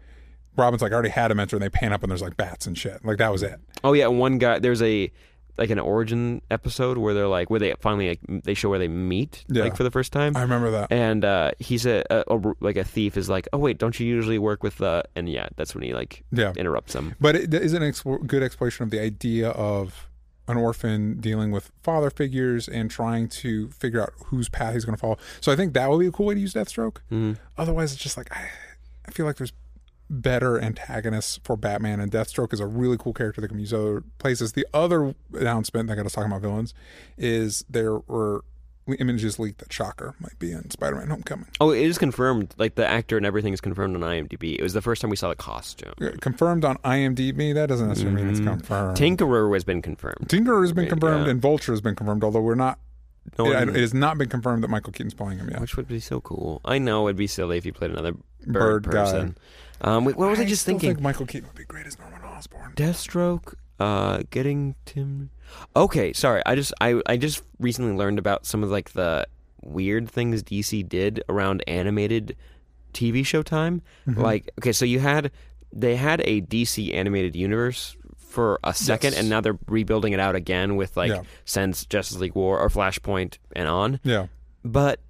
S2: Robin's like I already had a mentor, and they pan up and there's like bats and shit. Like that was it.
S1: oh yeah, one guy. There's a like an origin episode where they're like where they finally like they show where they meet
S2: Yeah.
S1: like for the first time.
S2: I remember that.
S1: and uh, he's a, a, a like a thief is like, oh wait, don't you usually work with the? And yeah, that's when he like
S2: Yeah,
S1: interrupts them.
S2: but it is an ex- good exploration of the idea of an orphan dealing with father figures and trying to figure out whose path he's going to follow. So I think that would be a cool way to use Deathstroke.
S1: Mhm.
S2: Otherwise, it's just like I, I feel like there's better antagonists for Batman, and Deathstroke is a really cool character that can be used other places. The other announcement that I got to talk about villains is there were images leaked that Shocker might be in Spider-Man: Homecoming.
S1: Oh, it is confirmed. Like the actor and everything is confirmed on IMDb. It was the first time we saw the costume.
S2: Confirmed on IMDb. That doesn't necessarily mean it's mm-hmm. confirmed.
S1: Tinkerer has been confirmed.
S2: Tinkerer has been
S1: Yeah.
S2: confirmed and Vulture has been confirmed, although we're not.
S1: No
S2: it, it has not been confirmed that Michael Keaton's playing him yet.
S1: Which would be so cool. I know it'd be silly if he played another
S2: Bird
S1: bird,
S2: guy.
S1: person. Um, wait, what was I, just
S2: still
S1: thinking?
S2: think Michael Keaton would be great as Norman Osborn.
S1: Deathstroke, uh, getting Tim. Okay, sorry. I just I I just recently learned about some of like the weird things DC did around animated TV show time.
S2: Mm-hmm.
S1: Like, okay, so you had they had a DC animated universe for a second,
S2: Yes.
S1: and now they're rebuilding it out again with like
S2: Yeah.
S1: since Justice League War or Flashpoint and on.
S2: Yeah.
S1: But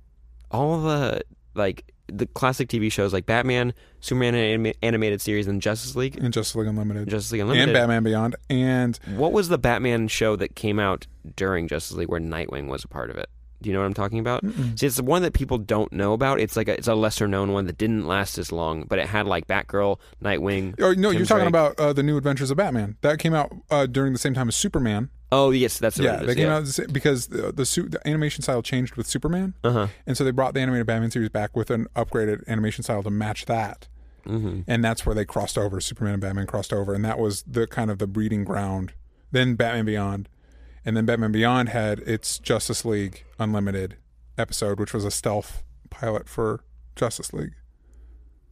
S1: all the like the classic TV shows like Batman, Superman anima- animated series, and Justice League,
S2: And Justice League Unlimited.
S1: Justice League Unlimited,
S2: and Batman Beyond. And
S1: what was the Batman show that came out during Justice League where Nightwing was a part of it? Do you know what I'm talking about? See, it's the one that people don't know about. It's like a, it's a lesser known one that didn't last as long, but it had like Batgirl, Nightwing.
S2: oh no,
S1: Tim
S2: you're talking about uh, the New Adventures of Batman. That came out uh, during the same time as Superman.
S1: Oh yes, that's what
S2: yeah,
S1: it is.
S2: they came
S1: yeah.
S2: out the because the the, su- the animation style changed with Superman,
S1: Uh-huh.
S2: and so they brought the animated Batman series back with an upgraded animation style to match that.
S1: Mm-hmm.
S2: And that's where they crossed over. Superman and Batman crossed over, and that was the kind of the breeding ground. Then Batman Beyond, and then Batman Beyond had its Justice League Unlimited episode, which was a stealth pilot for Justice League.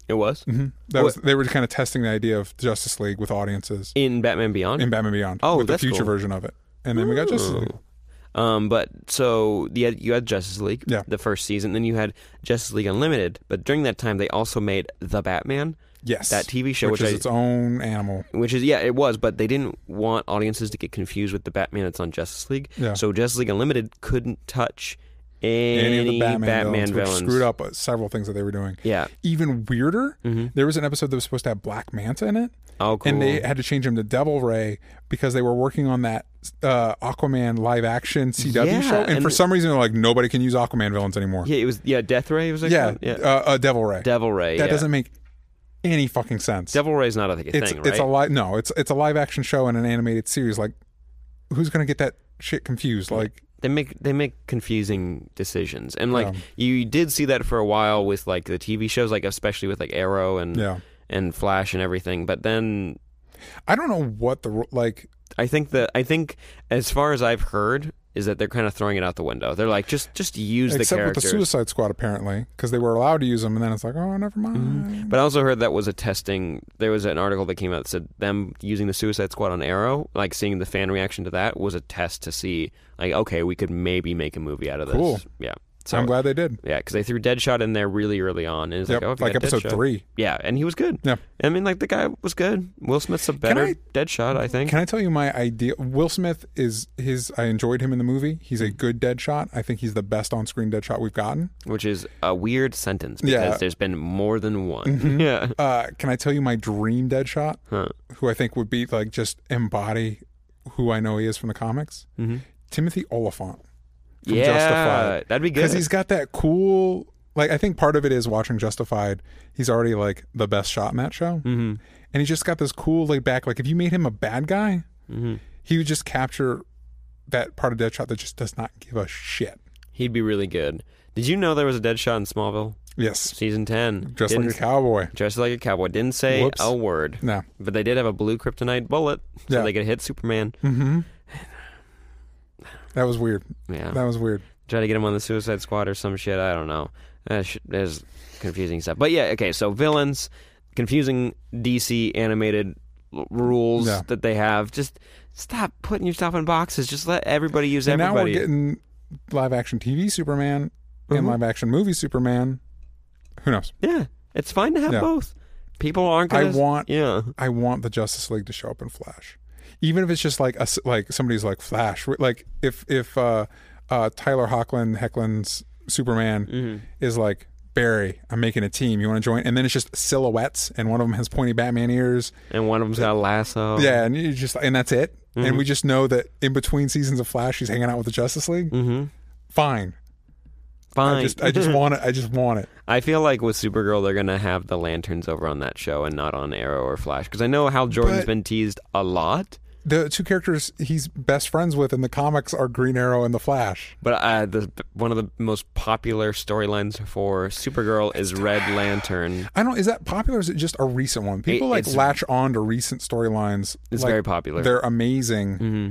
S1: It was
S2: Mm-hmm. That was they were kind of testing the idea of Justice League with audiences
S1: in Batman Beyond.
S2: in Batman Beyond.
S1: Oh,
S2: with the future
S1: cool.
S2: version of it, and then we got Justice League.
S1: Um, but so you had, you had Justice League,
S2: Yeah.
S1: the first season. Then you had Justice League Unlimited. But during that time, they also made the Batman,
S2: Yes,
S1: That TV show,
S2: which,
S1: which
S2: is
S1: I-
S2: its own animal.
S1: which is yeah, it was. But they didn't want audiences to get confused with the Batman that's on Justice League.
S2: Yeah.
S1: So Justice League Unlimited couldn't touch any,
S2: Any of the Batman, villains, which screwed up uh, several things that they were doing.
S1: Yeah.
S2: Even weirder,
S1: Mhm.
S2: there was an episode that was supposed to have Black Manta in it,
S1: Oh, cool.
S2: and they had to change him to Devil Ray because they were working on that uh, Aquaman live action CW
S1: Yeah,
S2: show, and,
S1: and-
S2: for some reason they're like nobody can use Aquaman villains anymore.
S1: yeah, it was yeah, Death Ray was like
S2: Yeah,
S1: yeah,
S2: Uh, uh, Devil Ray.
S1: Devil Ray.
S2: that
S1: yeah.
S2: doesn't make any fucking sense.
S1: Devil Ray's not like a
S2: it's
S1: thing, right?
S2: it's a live no, it's it's a live action show and an animated series. Like, who's gonna get that shit confused? Like,
S1: they make they make confusing decisions and like
S2: Yeah.
S1: you did see that for a while with like the TV shows like especially with like Arrow and
S2: yeah,
S1: and Flash and everything but then
S2: I don't know what the like.
S1: I think that I think as far as I've heard is that they're kind of throwing it out the window they're like just just use the characters.
S2: Except with the Suicide Squad, apparently, because they were allowed to use them, and then it's like, oh, never mind.
S1: Mm-hmm. but I also heard that was a testing there was an article that came out that said them using the Suicide Squad on Arrow like seeing the fan reaction to that was a test to see like okay we could maybe make a movie out of this
S2: Cool.
S1: yeah so
S2: I'm glad they did.
S1: yeah because they threw Deadshot in there really early on and it's
S2: Yep,
S1: like oh
S2: like episode
S1: Deadshot-
S2: three.
S1: Yeah, and he was good.
S2: Yeah.
S1: I mean, like the guy was good. Will Smith's a better
S2: I-
S1: Deadshot, I think.
S2: Can I tell you my idea? Will Smith is his. I enjoyed him in the movie. He's a good Deadshot. I think he's the best on screen Deadshot we've gotten.
S1: Which is a weird sentence because
S2: Yeah. Mm-hmm.
S1: there's been more than one. Yeah.
S2: Uh, can I tell you my dream Deadshot?
S1: Huh.
S2: Who I think would be like just embody who I know he is from the comics.
S1: Mhm.
S2: Timothy Olyphant.
S1: Yeah,
S2: Justified.
S1: that'd be good.
S2: because he's got that cool. Like I think part of it is watching Justified. He's already like the best shot in that show,
S1: hmm
S2: and he's just got this cool laid back. Like if you made him a bad guy,
S1: hmm
S2: he would just capture that part of Deadshot that just does not give a shit.
S1: He'd be really good. Did you know there was a Deadshot in Smallville
S2: Yes,
S1: season ten?
S2: just
S1: Didn't-
S2: like a cowboy.
S1: Dressed like a cowboy. Didn't say
S2: Whoops.
S1: a word.
S2: No.
S1: But they did have a blue kryptonite bullet, so
S2: Yeah.
S1: they could hit Superman.
S2: Mm-hmm. That was weird.
S1: Yeah.
S2: That was weird.
S1: try to get him on the Suicide Squad or some shit. I don't know. There's confusing stuff. But yeah, okay. So villains, confusing DC animated rules
S2: Yeah.
S1: that they have. Just stop putting yourself in boxes. Just let everybody use
S2: And now we're getting live action TV Superman and
S1: Mhm.
S2: live action movie Superman. Who knows?
S1: yeah, it's fine to have
S2: Yeah.
S1: both. People aren't.
S2: I
S1: Gonna,
S2: want-
S1: Yeah.
S2: I want the Justice League to show up in Flash, even if it's just like a, like somebody's like Flash. Like if if uh, uh, Tyler Hoechlin Hecklin's Superman
S1: Mhm.
S2: is like Barry, I'm making a team. You want to join? And then it's just silhouettes, and one of them has pointy Batman ears.
S1: And one of them's got a lasso.
S2: Yeah, and you just and that's it.
S1: Mhm.
S2: And we just know that in between seasons of Flash, he's hanging out with the Justice League.
S1: Mm-hmm.
S2: Fine.
S1: Fine.
S2: I just I just want it. I just want it.
S1: I feel like with Supergirl, they're gonna have the lanterns over on that show and not on Arrow or Flash because I know Hal Jordan's
S2: But-
S1: been teased a lot.
S2: The two characters he's best friends with in the comics are Green Arrow and the Flash.
S1: But uh, the one of the most popular storylines for Supergirl is Red Lantern.
S2: I don't. Is that popular? Or is it just a recent one? People like latch on to recent storylines.
S1: It's
S2: like,
S1: very popular.
S2: They're amazing.
S1: hmm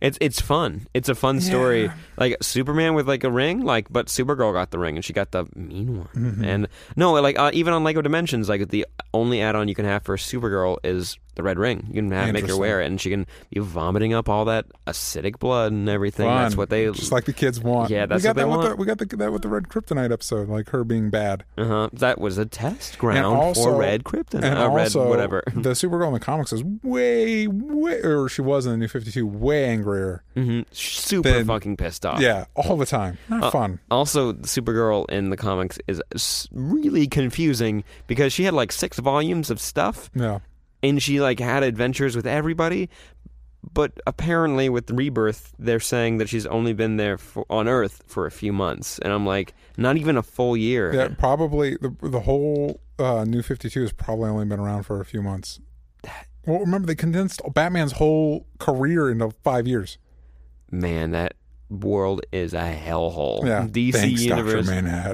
S1: It's it's fun. It's a fun story.
S2: Yeah.
S1: Like Superman with like a ring, like but Supergirl got the ring and she got the mean one.
S2: Mm-hmm.
S1: And no, like uh, even on Lego Dimensions, like the only add-on you can have for a Supergirl is the red ring. You can have make her wear it, and she can be vomiting up all that acidic blood and everything. That's what they.
S2: just like the kids want.
S1: Yeah, that's
S2: we got
S1: what they
S2: that With
S1: want.
S2: the, we got the, that with the Red Kryptonite episode, like her being bad.
S1: uh-huh. That was a test ground
S2: also,
S1: for Red kryptonite.
S2: and
S1: uh, red
S2: also,
S1: whatever.
S2: the Supergirl in the comics is way, way, or she was in the New Fifty Two, way angrier.
S1: hmm Super
S2: Then-
S1: fucking pissed off.
S2: Yeah, all the time. Not
S1: Uh,
S2: fun.
S1: Also, the Supergirl in the comics is really confusing because she had like six volumes of stuff,
S2: Yeah,
S1: and she like had adventures with everybody. But apparently, with Rebirth, they're saying that she's only been there for, on Earth for a few months, and I'm like, not even a full year.
S2: yeah. Probably the the whole uh, New Fifty Two has probably only been around for a few months. Well, remember they condensed Batman's whole career into five years.
S1: Man, that world is a hellhole.
S2: Yeah,
S1: DC
S2: Thanks,
S1: universe.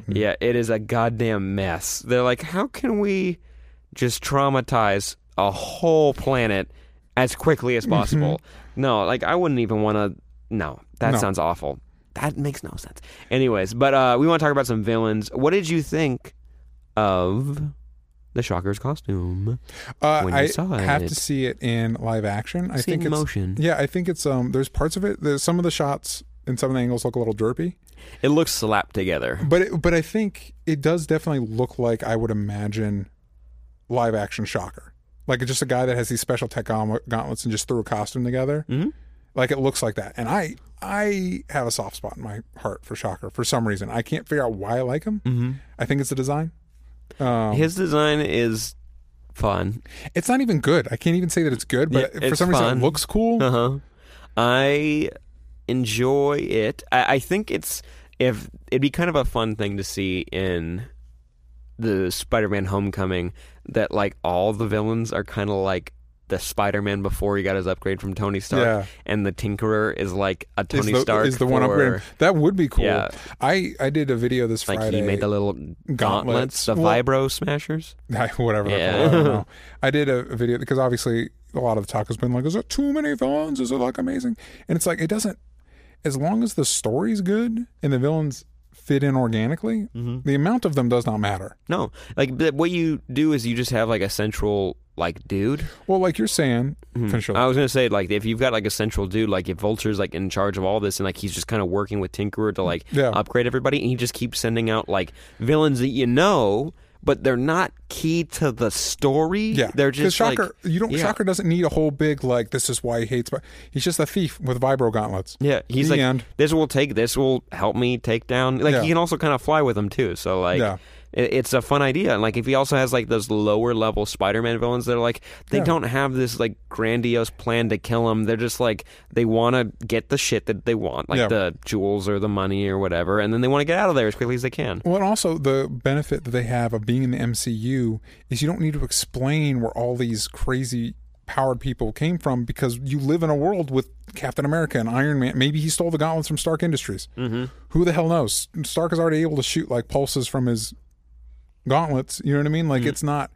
S1: Yeah, it is a goddamn mess. They're like, how can we just traumatize a whole planet as quickly as possible? no, like I wouldn't even want to. No, that
S2: No.
S1: sounds awful. That makes no sense. Anyways, but uh, we want to talk about some villains. What did you think of the Shocker's costume?
S2: Uh,
S1: when you
S2: I
S1: saw
S2: have
S1: it.
S2: to see it in live action. I
S1: See it
S2: think
S1: in
S2: it's
S1: motion.
S2: yeah. I think it's um. There's parts of it. There's some of the shots and some of the angles look a little derpy,
S1: It looks slapped together.
S2: but it, but I think it does definitely look like I would imagine live action Shocker. Like it's just a guy that has these special tech gauntlets and just threw a costume together.
S1: hmm
S2: Like it looks like that. And I I have a soft spot in my heart for Shocker for some reason. I can't figure out why I like him.
S1: hmm
S2: I think it's the design. Um,
S1: His design is fun.
S2: it's not even good. I can't even say that it's good, but
S1: Yeah,
S2: for some reason it looks cool.
S1: Uh huh. I enjoy it. I, I think it's if it'd be kind of a fun thing to see in the Spider-Man Homecoming that like all the villains are kind of like the Spider-Man before he got his upgrade from Tony Stark,
S2: Yeah.
S1: and the Tinkerer is like a
S2: is
S1: Tony
S2: the,
S1: Stark
S2: is the one
S1: for-
S2: upgrade. That would be cool.
S1: Yeah.
S2: I I did a video this
S1: Like
S2: Friday.
S1: he made the little gauntlets, the
S2: Well-
S1: vibro smashers.
S2: whatever.
S1: Yeah.
S2: called, I. I did a video because obviously a lot of the talk has been like, is it too many villains? Is it like amazing? And it's like it doesn't. As long as the story's good and the villains fit in organically,
S1: Mm-hmm.
S2: the amount of them does not matter.
S1: No, like but what you do is you just have like a central like dude.
S2: Well, like you're saying,
S1: Hmm. I was gonna say like if you've got like a central dude, like if Vulture's like in charge of all this and like he's just kind of working with Tinkerer to like
S2: Yeah.
S1: upgrade everybody, and he just keeps sending out like villains that you know, but they're not key to the story.
S2: Yeah,
S1: they're just like
S2: Shocker. you don't.
S1: yeah.
S2: Shocker doesn't need a whole big like. This is why he hates. But he's just a thief with vibro gauntlets.
S1: yeah, he's
S2: The
S1: like
S2: end.
S1: this will take this will help me take down. Like
S2: Yeah.
S1: he can also kind of fly with them too. So like.
S2: Yeah.
S1: It- It's a fun idea, and like if he also has like those lower level Spider-Man villains that are like they
S2: Yeah.
S1: don't have this like grandiose plan to kill him. They're just like they want to get the shit that they want, like
S2: Yeah.
S1: the jewels or the money or whatever, and then they want to get out of there as quickly as they can.
S2: Well, and also the benefit that they have of being in the MCU is you don't need to explain where all these crazy powered people came from because you live in a world with Captain America and Iron Man. Maybe he stole the gauntlets from Stark Industries. Mm-hmm. Who the hell knows? Stark is already able to shoot like pulses from his gauntlets. You know what I mean?
S1: Mm.
S2: Like it's not.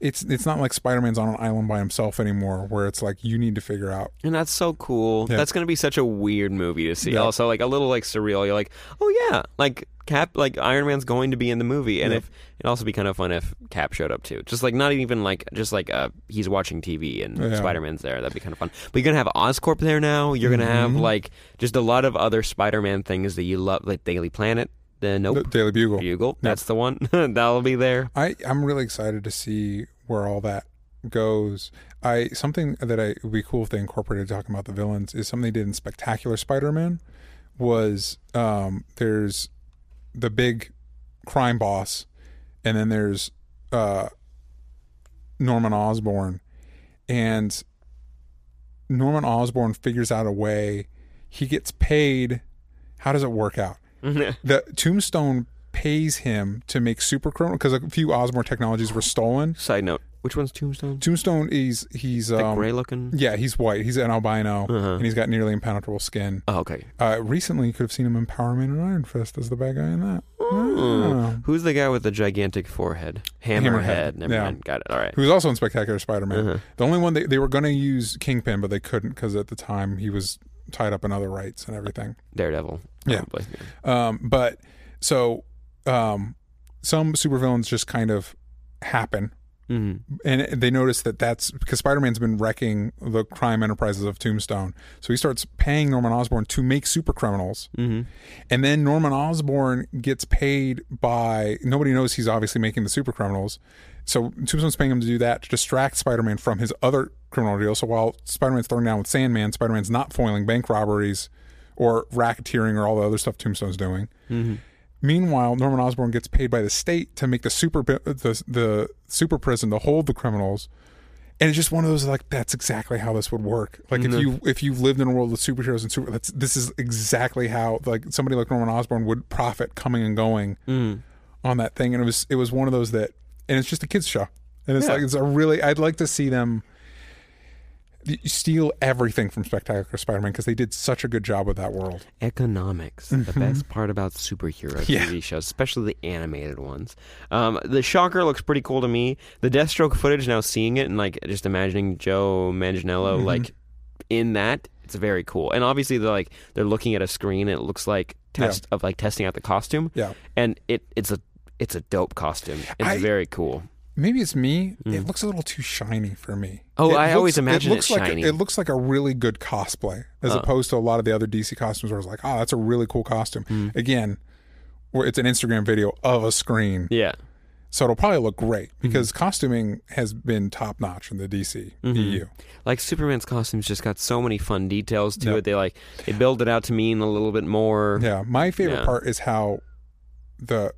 S2: It's it's not like Spider Man's on an island by himself anymore, where it's like you need to figure out.
S1: And that's so cool.
S2: Yeah.
S1: That's gonna be such a weird movie to see.
S2: Yeah.
S1: Also, like a little like surreal. You're like, oh yeah, like Cap, like Iron Man's going to be in the movie, and
S2: Yeah.
S1: if it'd also be kind of fun if Cap showed up too. Just like not even like just like uh he's watching TV and
S2: Yeah.
S1: Spider Man's there. That'd be kind of fun. But you're gonna have Oscorp there now. You're gonna have
S2: Mm-hmm.
S1: like just a lot of other Spider Man things that you love, like Daily Planet. The Nope
S2: The Daily Bugle.
S1: Bugle. That's the one that'll be there.
S2: I I'm really excited to see where all that goes. I something that I would be cool if they incorporated talking about the villains is something they did in Spectacular Spider-Man was um there's the big crime boss and then there's uh Norman Osborn and Norman Osborn figures out a way he gets paid how does it work out? the Tombstone pays him to make super criminal because a few Osborn technologies were stolen.
S1: Side note: Which one's Tombstone?
S2: Tombstone is he's um,
S1: gray looking.
S2: yeah he's white. He's an albino
S1: Uh-huh.
S2: and he's got nearly impenetrable skin.
S1: Oh, okay.
S2: Uh, recently, you could have seen him in Power Man and Iron Fist as the bad guy in that. Yeah.
S1: Who's the guy with the gigantic forehead? Hammerhead.
S2: Hammerhead,
S1: Never
S2: yeah.
S1: mind. Got it. All right.
S2: Who's also in Spectacular Spider-Man.
S1: Uh-huh.
S2: The only one they, they were going to use Kingpin, but they couldn't because at the time he was tied up in other rights and everything.
S1: Daredevil.
S2: Yeah. Um, but so um, some supervillains just kind of happen,
S1: Mhm.
S2: and they notice that that's because Spider-Man's been wrecking the crime enterprises of Tombstone. So he starts paying Norman Osborn to make super criminals,
S1: Mhm.
S2: and then Norman Osborn gets paid by nobody knows he's obviously making the super criminals. So Tombstone's paying him to do that to distract Spider-Man from his other criminal deal. So while Spider-Man's throwing down with Sandman, Spider-Man's not foiling bank robberies or racketeering or all the other stuff Tombstone's doing.
S1: Mhm.
S2: Meanwhile, Norman Osborn gets paid by the state to make the super the, the super prison to hold the criminals. And it's just one of those like that's exactly how this would work. Like if
S1: Mhm.
S2: you if you've lived in a world with superheroes and super that's this is exactly how like somebody like Norman Osborn would profit coming and going
S1: Mhm.
S2: on that thing. And it was it was one of those that and it's just a kids show. And it's
S1: Yeah.
S2: like it's a really I'd like to see them steal everything from Spectacular Spider-Man because they did such a good job with that world.
S1: Economics, the best part about superhero
S2: Mm-hmm. Yeah.
S1: TV shows, especially the animated ones. Um, the Shocker looks pretty cool to me. The Deathstroke footage, now seeing it and like just imagining Joe Manganiello
S2: Mm-hmm.
S1: like in that, it's very cool. And obviously, they're like they're looking at a screen. And it looks like
S2: Yeah.
S1: test of like testing out the costume.
S2: Yeah.
S1: and it it's a it's a dope costume. It's
S2: I-
S1: very cool.
S2: Maybe it's me. It looks a little too shiny for me.
S1: Mm. Oh,
S2: It
S1: I
S2: looks-
S1: always imagine
S2: it looks like
S1: shiny.
S2: A, it looks like a really good cosplay, as
S1: Uh.
S2: opposed to a lot of the other DC costumes where it's like, oh, that's a really cool costume.
S1: Mm.
S2: Again, where it's an Instagram video of a screen,
S1: Yeah.
S2: so it'll probably look great
S1: Mm-hmm.
S2: because costuming has been top notch in the DC
S1: Mm-hmm.
S2: EU.
S1: like Superman's costumes just got so many fun details to
S2: Yep.
S1: it. They like they build it out to mean a little bit more.
S2: Yeah, my favorite
S1: Yeah.
S2: part is how the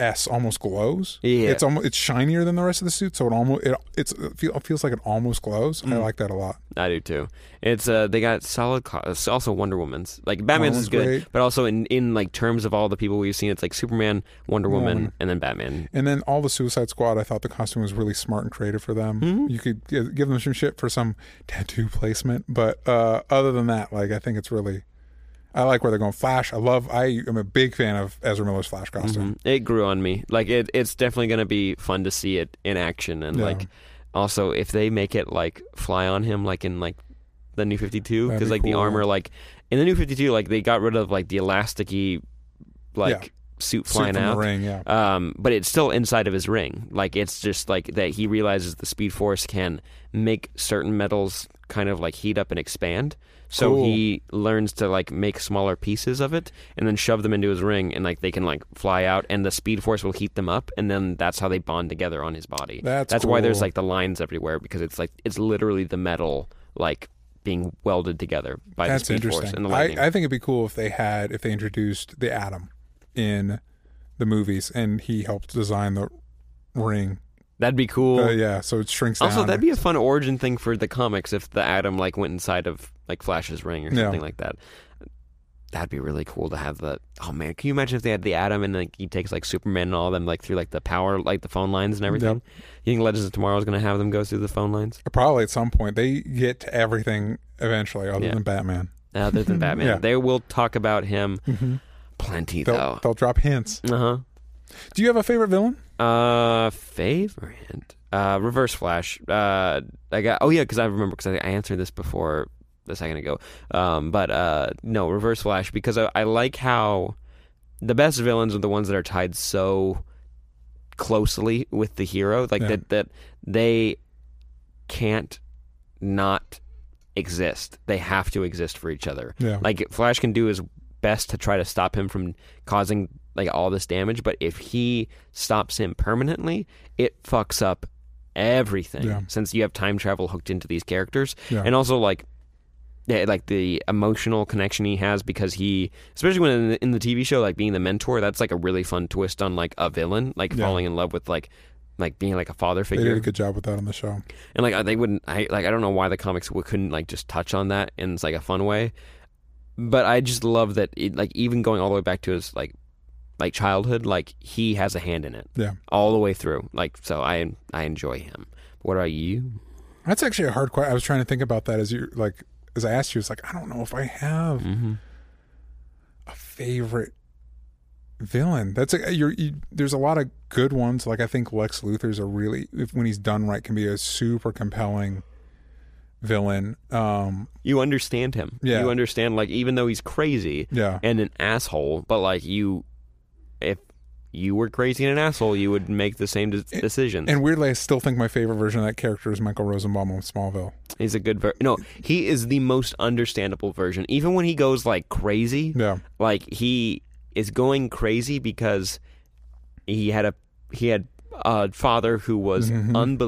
S2: S almost glows.
S1: Yeah.
S2: it's almost it's shinier than the rest of the suit, so it almost it it's it feel, it feels like it almost glows.
S1: Mm.
S2: I like that a lot.
S1: I do too. It's uh they got solid. Co- it's also Wonder Woman's like Batman's is good,
S2: great.
S1: but also in in like terms of all the people we've seen, it's like Superman, Wonder Woman,
S2: Woman.
S1: and then Batman.
S2: And then all the Suicide Squad, I thought the costume was really smart and creative for them.
S1: Mhm.
S2: You could give them some shit for some tattoo placement, but uh, other than that, like I think it's really, I like where they're going. Flash, I love. I am a big fan of Ezra Miller's Flash costume.
S1: Mhm. It grew on me. Like it, it's definitely gonna be fun to see it in action, and
S2: Yeah.
S1: like also if they make it like fly on him, like in like the New Fifty Two, because
S2: be
S1: like the armor, like in the New Fifty Two, like they got rid of like the elasticy, like
S2: Yeah.
S1: suit
S2: Suit
S1: flying
S2: from
S1: out.
S2: the ring, yeah.
S1: Um, but it's still inside of his ring. Like it's just like that he realizes the Speed Force can make certain metals kind of like heat up and expand. So
S2: Cool.
S1: he learns to like make smaller pieces of it and then shove them into his ring and like they can like fly out and the Speed Force will heat them up and then that's how they bond together on his body.
S2: That's
S1: why there's
S2: cool.
S1: like the lines everywhere because it's like it's literally the metal like being welded together by
S2: That's
S1: the Speed Force
S2: interesting.
S1: and the
S2: I,
S1: lightning.
S2: I think it'd be cool if they had if they introduced the Atom in the movies and he helped design the ring.
S1: That'd be cool.
S2: Uh, yeah, so it shrinks
S1: Also, that'd be a fun origin thing for the comics if the Atom like went inside of like Flash's ring or
S2: Yeah.
S1: something like that. That'd be really cool to have the. Oh man, can you imagine if they had the Atom and like he takes like Superman and all of them like through like the power like the phone lines and everything? You think Legends of Tomorrow is gonna have them go through the phone lines
S2: Probably at some point they get to everything eventually, other
S1: Yeah.
S2: than Batman.
S1: other than Batman?
S2: Yeah.
S1: They will talk about him
S2: hmm
S1: plenty
S2: They'll,
S1: though.
S2: they'll drop hints.
S1: Uh huh.
S2: Do you have a favorite villain?
S1: Uh, favorite. Uh, Reverse Flash. Uh, I got. Oh yeah, because I remember because I, I answered this before a second ago. Um, but uh, no, Reverse Flash because I, I like how the best villains are the ones that are tied so closely with the hero, like
S2: Yeah.
S1: that that they can't not exist. They have to exist for each other.
S2: Yeah.
S1: Like Flash can do his best to try to stop him from causing like all this damage, but if he stops him permanently, it fucks up everything.
S2: Yeah.
S1: Since you have time travel hooked into these characters,
S2: Yeah.
S1: and also like. Yeah, like the emotional connection he has because he, especially when in the, in the TV show, like being the mentor, that's like a really fun twist on like a villain, like
S2: Yeah.
S1: falling in love with like, like being like a father figure.
S2: They did a good job with that on the show.
S1: and like uh, they wouldn't I like I don't know why the comics couldn't like just touch on that in like a fun way but I just love that it, like even going all the way back to his like like childhood like he has a hand in it
S2: Yeah.
S1: all the way through like so I I enjoy him What about you?
S2: That's actually a hard question. I was trying to think about that as you like as I asked you. It's like I don't know if I have
S1: Mm-hmm.
S2: a favorite villain. That's a you're, you, there's a lot of good ones. Like I think Lex Luthor's a really if, when he's done right can be a super compelling villain. Um,
S1: You understand him.
S2: Yeah.
S1: You understand like even though he's crazy
S2: yeah,
S1: and an asshole, but like you, if you were crazy and an asshole, you would make the same de- decisions.
S2: and weirdly, I still think my favorite version of that character is Michael Rosenbaum of Smallville.
S1: He's a good ver- no. He is the most understandable version. Even when he goes like crazy,
S2: Yeah,
S1: like he is going crazy because he had a he had a father who was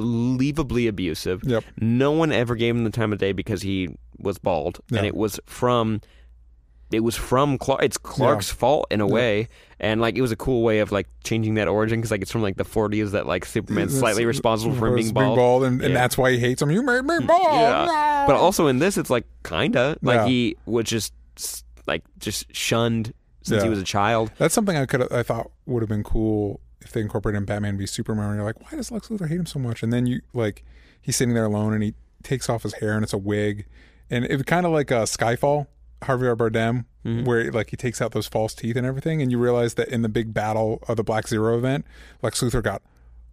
S1: unbelievably abusive.
S2: Mm-hmm. Yep.
S1: No one ever gave him the time of day because he was bald,
S2: Yeah.
S1: and it was from it was from Clark. It's Clark's fault in a way, and like it was a cool way of like changing that origin because like it's from like the 40s that like Superman's slightly responsible for him being bald.
S2: and, and
S1: Yeah.
S2: that's why he hates him. You made me mm, bald.
S1: Yeah. But also in this, it's like kinda like
S2: Yeah.
S1: he was just like just shunned since
S2: Yeah.
S1: he was a child.
S2: That's something I could I thought would have been cool if they incorporated in Batman v Superman. And you're like, why does Lex Luthor hate him so much? And then you like he's sitting there alone and he takes off his hair and it's a wig, and it was kind of like a Skyfall, Javier Bardem,
S1: Mm-hmm.
S2: where like he takes out those false teeth and everything, and you realize that in the big battle of the Black Zero event, Lex Luthor got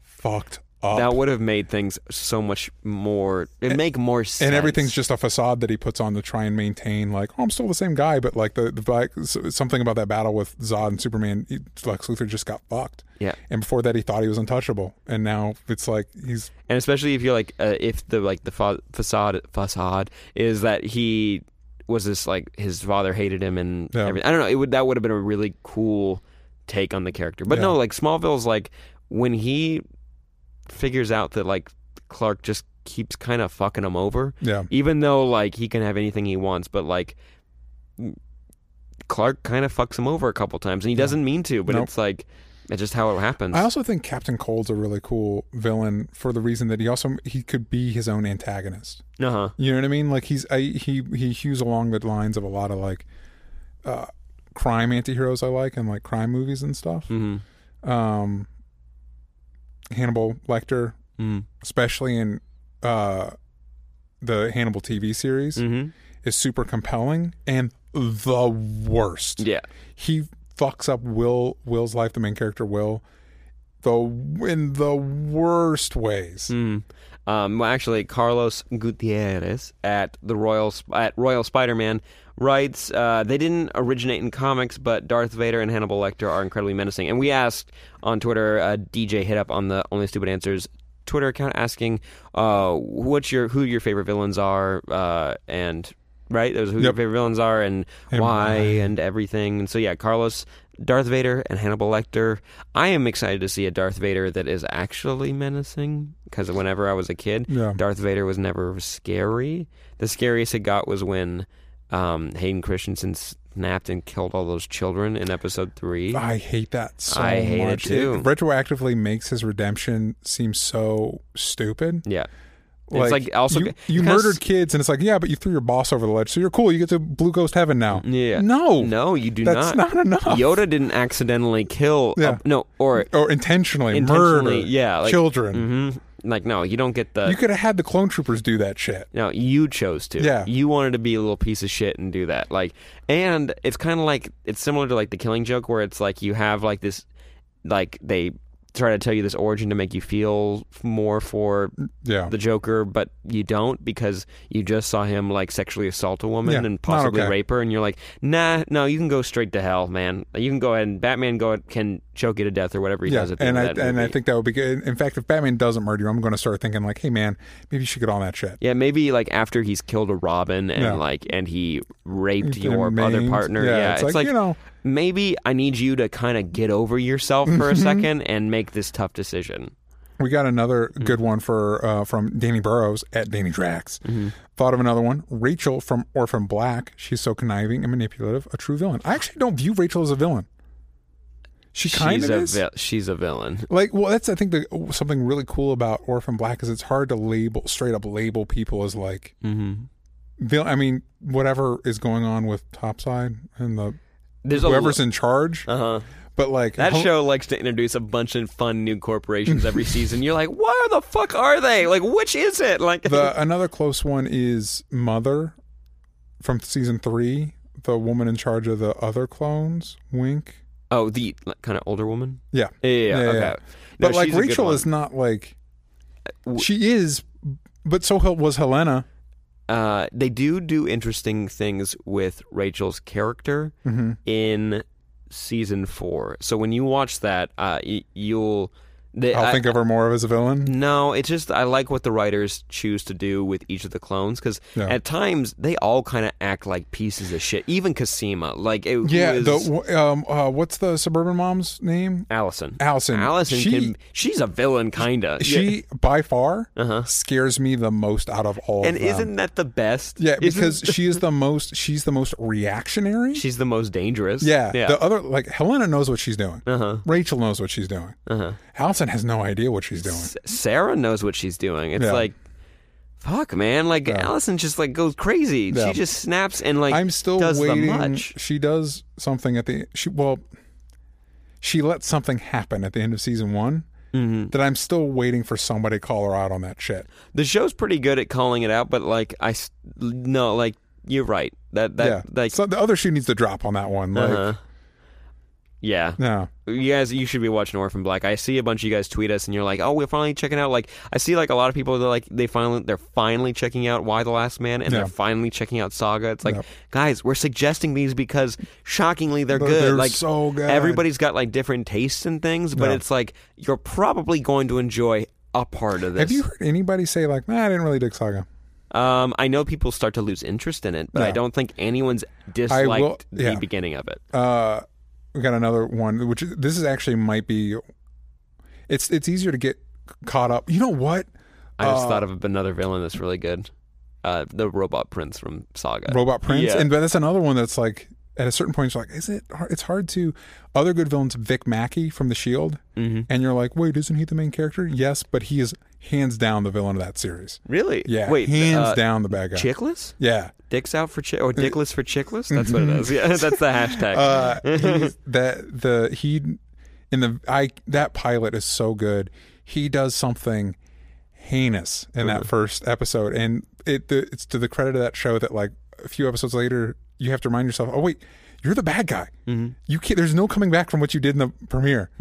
S2: fucked up.
S1: That would have made things so much more. It make more sense.
S2: and everything's just a facade that he puts on to try and maintain like oh i'm still the same guy but like the, the black something about that battle with zod and superman he, lex luthor just got fucked
S1: yeah.
S2: and before that he thought he was untouchable and now it's like he's
S1: And especially if you're like, uh, if the like the fa- facade facade is that he was this like his father hated him and
S2: Yeah.
S1: everything. I don't know. It would that would have been a really cool take on the character. But no,
S2: Yeah.
S1: like Smallville's like when he figures out that like Clark just keeps kind of fucking him over.
S2: yeah
S1: even though like he can have anything he wants, but like Clark kind of fucks him over a couple times, and he doesn't mean to, but
S2: Nope.
S1: it's like it's just how it happens.
S2: i also think captain cold's a really cool villain for the reason that he also he could be his own antagonist
S1: uh huh.
S2: you know what i mean like he's I, he he hews along the lines of a lot of like uh crime antiheroes i like and like crime movies and stuff
S1: hmm
S2: um hannibal lecter
S1: Mm.
S2: especially in uh, the Hannibal TV series,
S1: mm-hmm.
S2: is super compelling and the worst.
S1: Yeah.
S2: He fucks up Will Will's life, the main character Will, the in the worst ways.
S1: Mm. Um, well, actually, Carlos Gutierrez at the Royal at Royal Spider-Man writes uh, they didn't originate in comics, but Darth Vader and Hannibal Lecter are incredibly menacing. And we asked on Twitter, uh, DJ hit up on the Only Stupid Answers Twitter account asking uh, what's your who your favorite villains are uh, and right those who your favorite villains are and,
S2: And
S1: why and everything. And so yeah, Carlos. Darth Vader and Hannibal Lecter. I am excited to see a Darth Vader that is actually menacing because whenever I was a kid,
S2: Yeah.
S1: Darth Vader was never scary. The scariest it got was when um, Hayden Christensen snapped and killed all those children in Episode Three.
S2: I hate that so
S1: I hate it
S2: much.
S1: too.
S2: retroactively makes his redemption seem so stupid.
S1: Yeah, it's like also
S2: you, you murdered kids, and it's like, yeah, but you threw your boss over the ledge, so you're cool. You get to Blue Ghost Heaven now.
S1: Yeah,
S2: no,
S1: no, you do
S2: that's
S1: not.
S2: That's not, enough.
S1: Yoda didn't accidentally kill. a-
S2: Yeah.
S1: no, or
S2: or intentionally,
S1: intentionally.
S2: murder,
S1: Yeah, like,
S2: children.
S1: hmm Like no, you don't get the.
S2: you could have had the clone troopers do that shit.
S1: No, you chose to.
S2: Yeah.
S1: You wanted to be a little piece of shit and do that. Like and it's kind of like it's similar to like the killing joke where it's like you have like this like they try to tell you this origin to make you feel more for
S2: Yeah,
S1: the Joker, but you don't because you just saw him like sexually assault a woman
S2: Yeah,
S1: and possibly
S2: okay.
S1: rape her, and you're like, nah, no, you can go straight to hell, man. You can go ahead and Batman go can choke you to death or whatever he
S2: yeah,
S1: does at the
S2: and I
S1: end of that
S2: and I think that would be good. In fact, if Batman doesn't murder you, I'm going to start thinking like, hey man, maybe you should get on that shit.
S1: Yeah, maybe like after he's killed a Robin and
S2: Yeah.
S1: like and he raped
S2: And
S1: your other partner.
S2: Yeah,
S1: Yeah,
S2: it's
S1: it's,
S2: like,
S1: like,
S2: you know-
S1: maybe I need you to kind of get over yourself for a second and make this tough decision.
S2: We got another
S1: Mm-hmm.
S2: good one for uh, from Danny Burrows at Danny Drax.
S1: Mm-hmm.
S2: Thought of another one. Rachel from Orphan Black. She's so conniving and manipulative. A true villain. I actually don't view Rachel as a villain. She kind
S1: she's
S2: of
S1: a
S2: is.
S1: she's a villain.
S2: like, well, that's I think the, something really cool about Orphan Black is it's hard to label straight up label people as like
S1: Mm-hmm.
S2: I mean, whatever is going on with Topside and the
S1: There's
S2: whoever's in charge.
S1: uh huh.
S2: But like
S1: That
S2: Hel-
S1: show likes to introduce a bunch of fun new corporations every season. You're like, where the fuck are they? Like, which is it? Like,
S2: the another close one is Mother from season three. The woman in charge of the other clones, Wink.
S1: oh, the like, kind of older woman.
S2: Yeah,
S1: Yeah, yeah, yeah, okay. No,
S2: But like
S1: she's a good
S2: Rachel is not like she is, but so was Helena.
S1: Uh, they do do interesting things with Rachel's character
S2: Mm-hmm.
S1: in season four. So when you watch that, uh, y- you'll. They,
S2: I'll
S1: I-
S2: think of her more as a villain.
S1: No, it's just I like what the writers choose to do with each of the clones because
S2: Yeah.
S1: at times they all kind of act like pieces of shit. Even Cosima, like it
S2: Yeah,
S1: was
S2: the um, uh, what's the suburban mom's name?
S1: Alison.
S2: Alison.
S1: Alison
S2: She-
S1: can she's a villain, kinda.
S2: She by far
S1: Uh-huh.
S2: scares me the most out of all.
S1: and
S2: of them.
S1: isn't that the best?
S2: yeah because she is the most. She's the most reactionary.
S1: she's the most dangerous.
S2: yeah,
S1: yeah.
S2: The other like Helena knows what she's doing.
S1: uh-huh.
S2: Rachel knows what she's doing.
S1: Uh-huh.
S2: Alison has no idea what she's doing.
S1: S- Sarah knows what she's doing. It's
S2: Yeah.
S1: like, fuck, man. Like Alison just like goes crazy.
S2: Yeah.
S1: She just snaps and like
S2: I'm still
S1: does
S2: waiting.
S1: the much.
S2: She does something at the she well, she lets something happen at the end of season one
S1: Mm-hmm.
S2: that I'm still waiting for somebody to call her out on that shit.
S1: The show's pretty good at calling it out, but like I s- no, like you're right. That that
S2: yeah,
S1: like
S2: so the other shoe needs to drop on that one. Like,
S1: uh-huh. Yeah.
S2: no,
S1: You guys, you should be watching Orphan Black. I see a bunch of you guys tweet us, and you're like, "Oh, we're finally checking out." Like, I see like a lot of people that like they finally they're finally checking out Y: The Last Man, and they're finally checking out Saga. It's like, guys, we're suggesting these because shockingly they're
S2: They're-
S1: good.
S2: they're
S1: like,
S2: so good.
S1: Everybody's got like different tastes and things, but it's like you're probably going to enjoy a part of this.
S2: have you heard anybody say like, "Nah, I didn't really dig Saga"?
S1: Um, I know people start to lose interest in it, but I don't think anyone's disliked
S2: will- yeah.
S1: the beginning of it.
S2: Uh, we got another one, which is- this is actually might be. It's it's easier to get caught up. You know what?
S1: I just
S2: Uh,
S1: thought of another villain that's really good. Uh, the robot prince from Saga.
S2: Robot Prince,
S1: Yeah.
S2: and but that's another one that's like at a certain point, you're like, is it? Hard? It's hard to. Other good villains, Vic Mackey from The Shield,
S1: Mhm.
S2: and you're like, wait, isn't he the main character? Yes, but he is hands down the villain of that series.
S1: Really?
S2: Yeah,
S1: Wait.
S2: hands
S1: uh,
S2: down the bad guy.
S1: Chickless?
S2: Yeah,
S1: Dicks out for chick or dickless for chickless? That's what it is. Yeah, that's the hashtag.
S2: uh, that the he in the I that pilot is so good. He does something heinous in that first episode, and it the, it's to the credit of that show that like a few episodes later, you have to remind yourself, oh wait, you're the bad guy. You can't. There's no coming back from what you did in the premiere,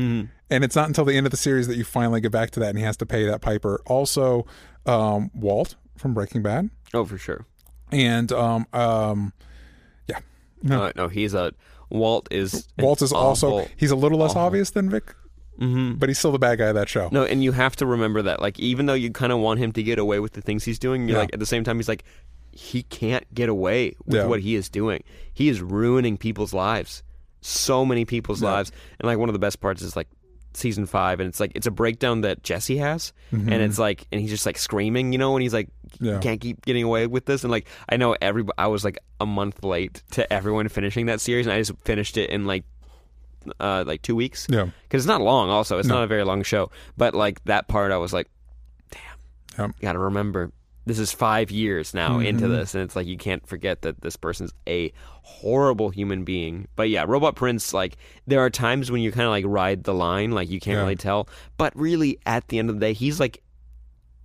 S2: and it's not until the end of the series that you finally get back to that, and he has to pay that piper. Also, um, Walt from Breaking Bad,
S1: oh, for sure.
S2: and um, um, yeah, no,
S1: Uh, no, he's a Walt is
S2: Walt is also
S1: awful-
S2: he's a little less
S1: awful-
S2: obvious than Vic,
S1: Mhm.
S2: but he's still the bad guy of that show.
S1: No, and you have to remember that. Like, even though you kind of want him to get away with the things he's doing, you're
S2: Yeah.
S1: like at the same time he's like, he can't get away with
S2: Yeah.
S1: what he is doing. He is ruining people's lives, so many people's lives. And like one of the best parts is like season five, and it's like it's a breakdown that Jesse has, and it's like, and he's just like screaming, you know, and he's like,
S2: Mm-hmm. Yeah.
S1: can't keep getting away with this, and like I know every, I was like a month late to everyone finishing that series, and I just finished it in like. Uh, like two weeks,
S2: Yeah.
S1: because it's not long. Also, it's not a very long show. But like that part, I was like, damn,
S2: Yep.
S1: got to remember this is five years now into
S2: Mm-hmm.
S1: this, and it's like you can't forget that this person's a horrible human being. But yeah, Robot Prince, like there are times when you kind of like ride the line, like you can't
S2: Yeah.
S1: really tell. But really, at the end of the day, he's like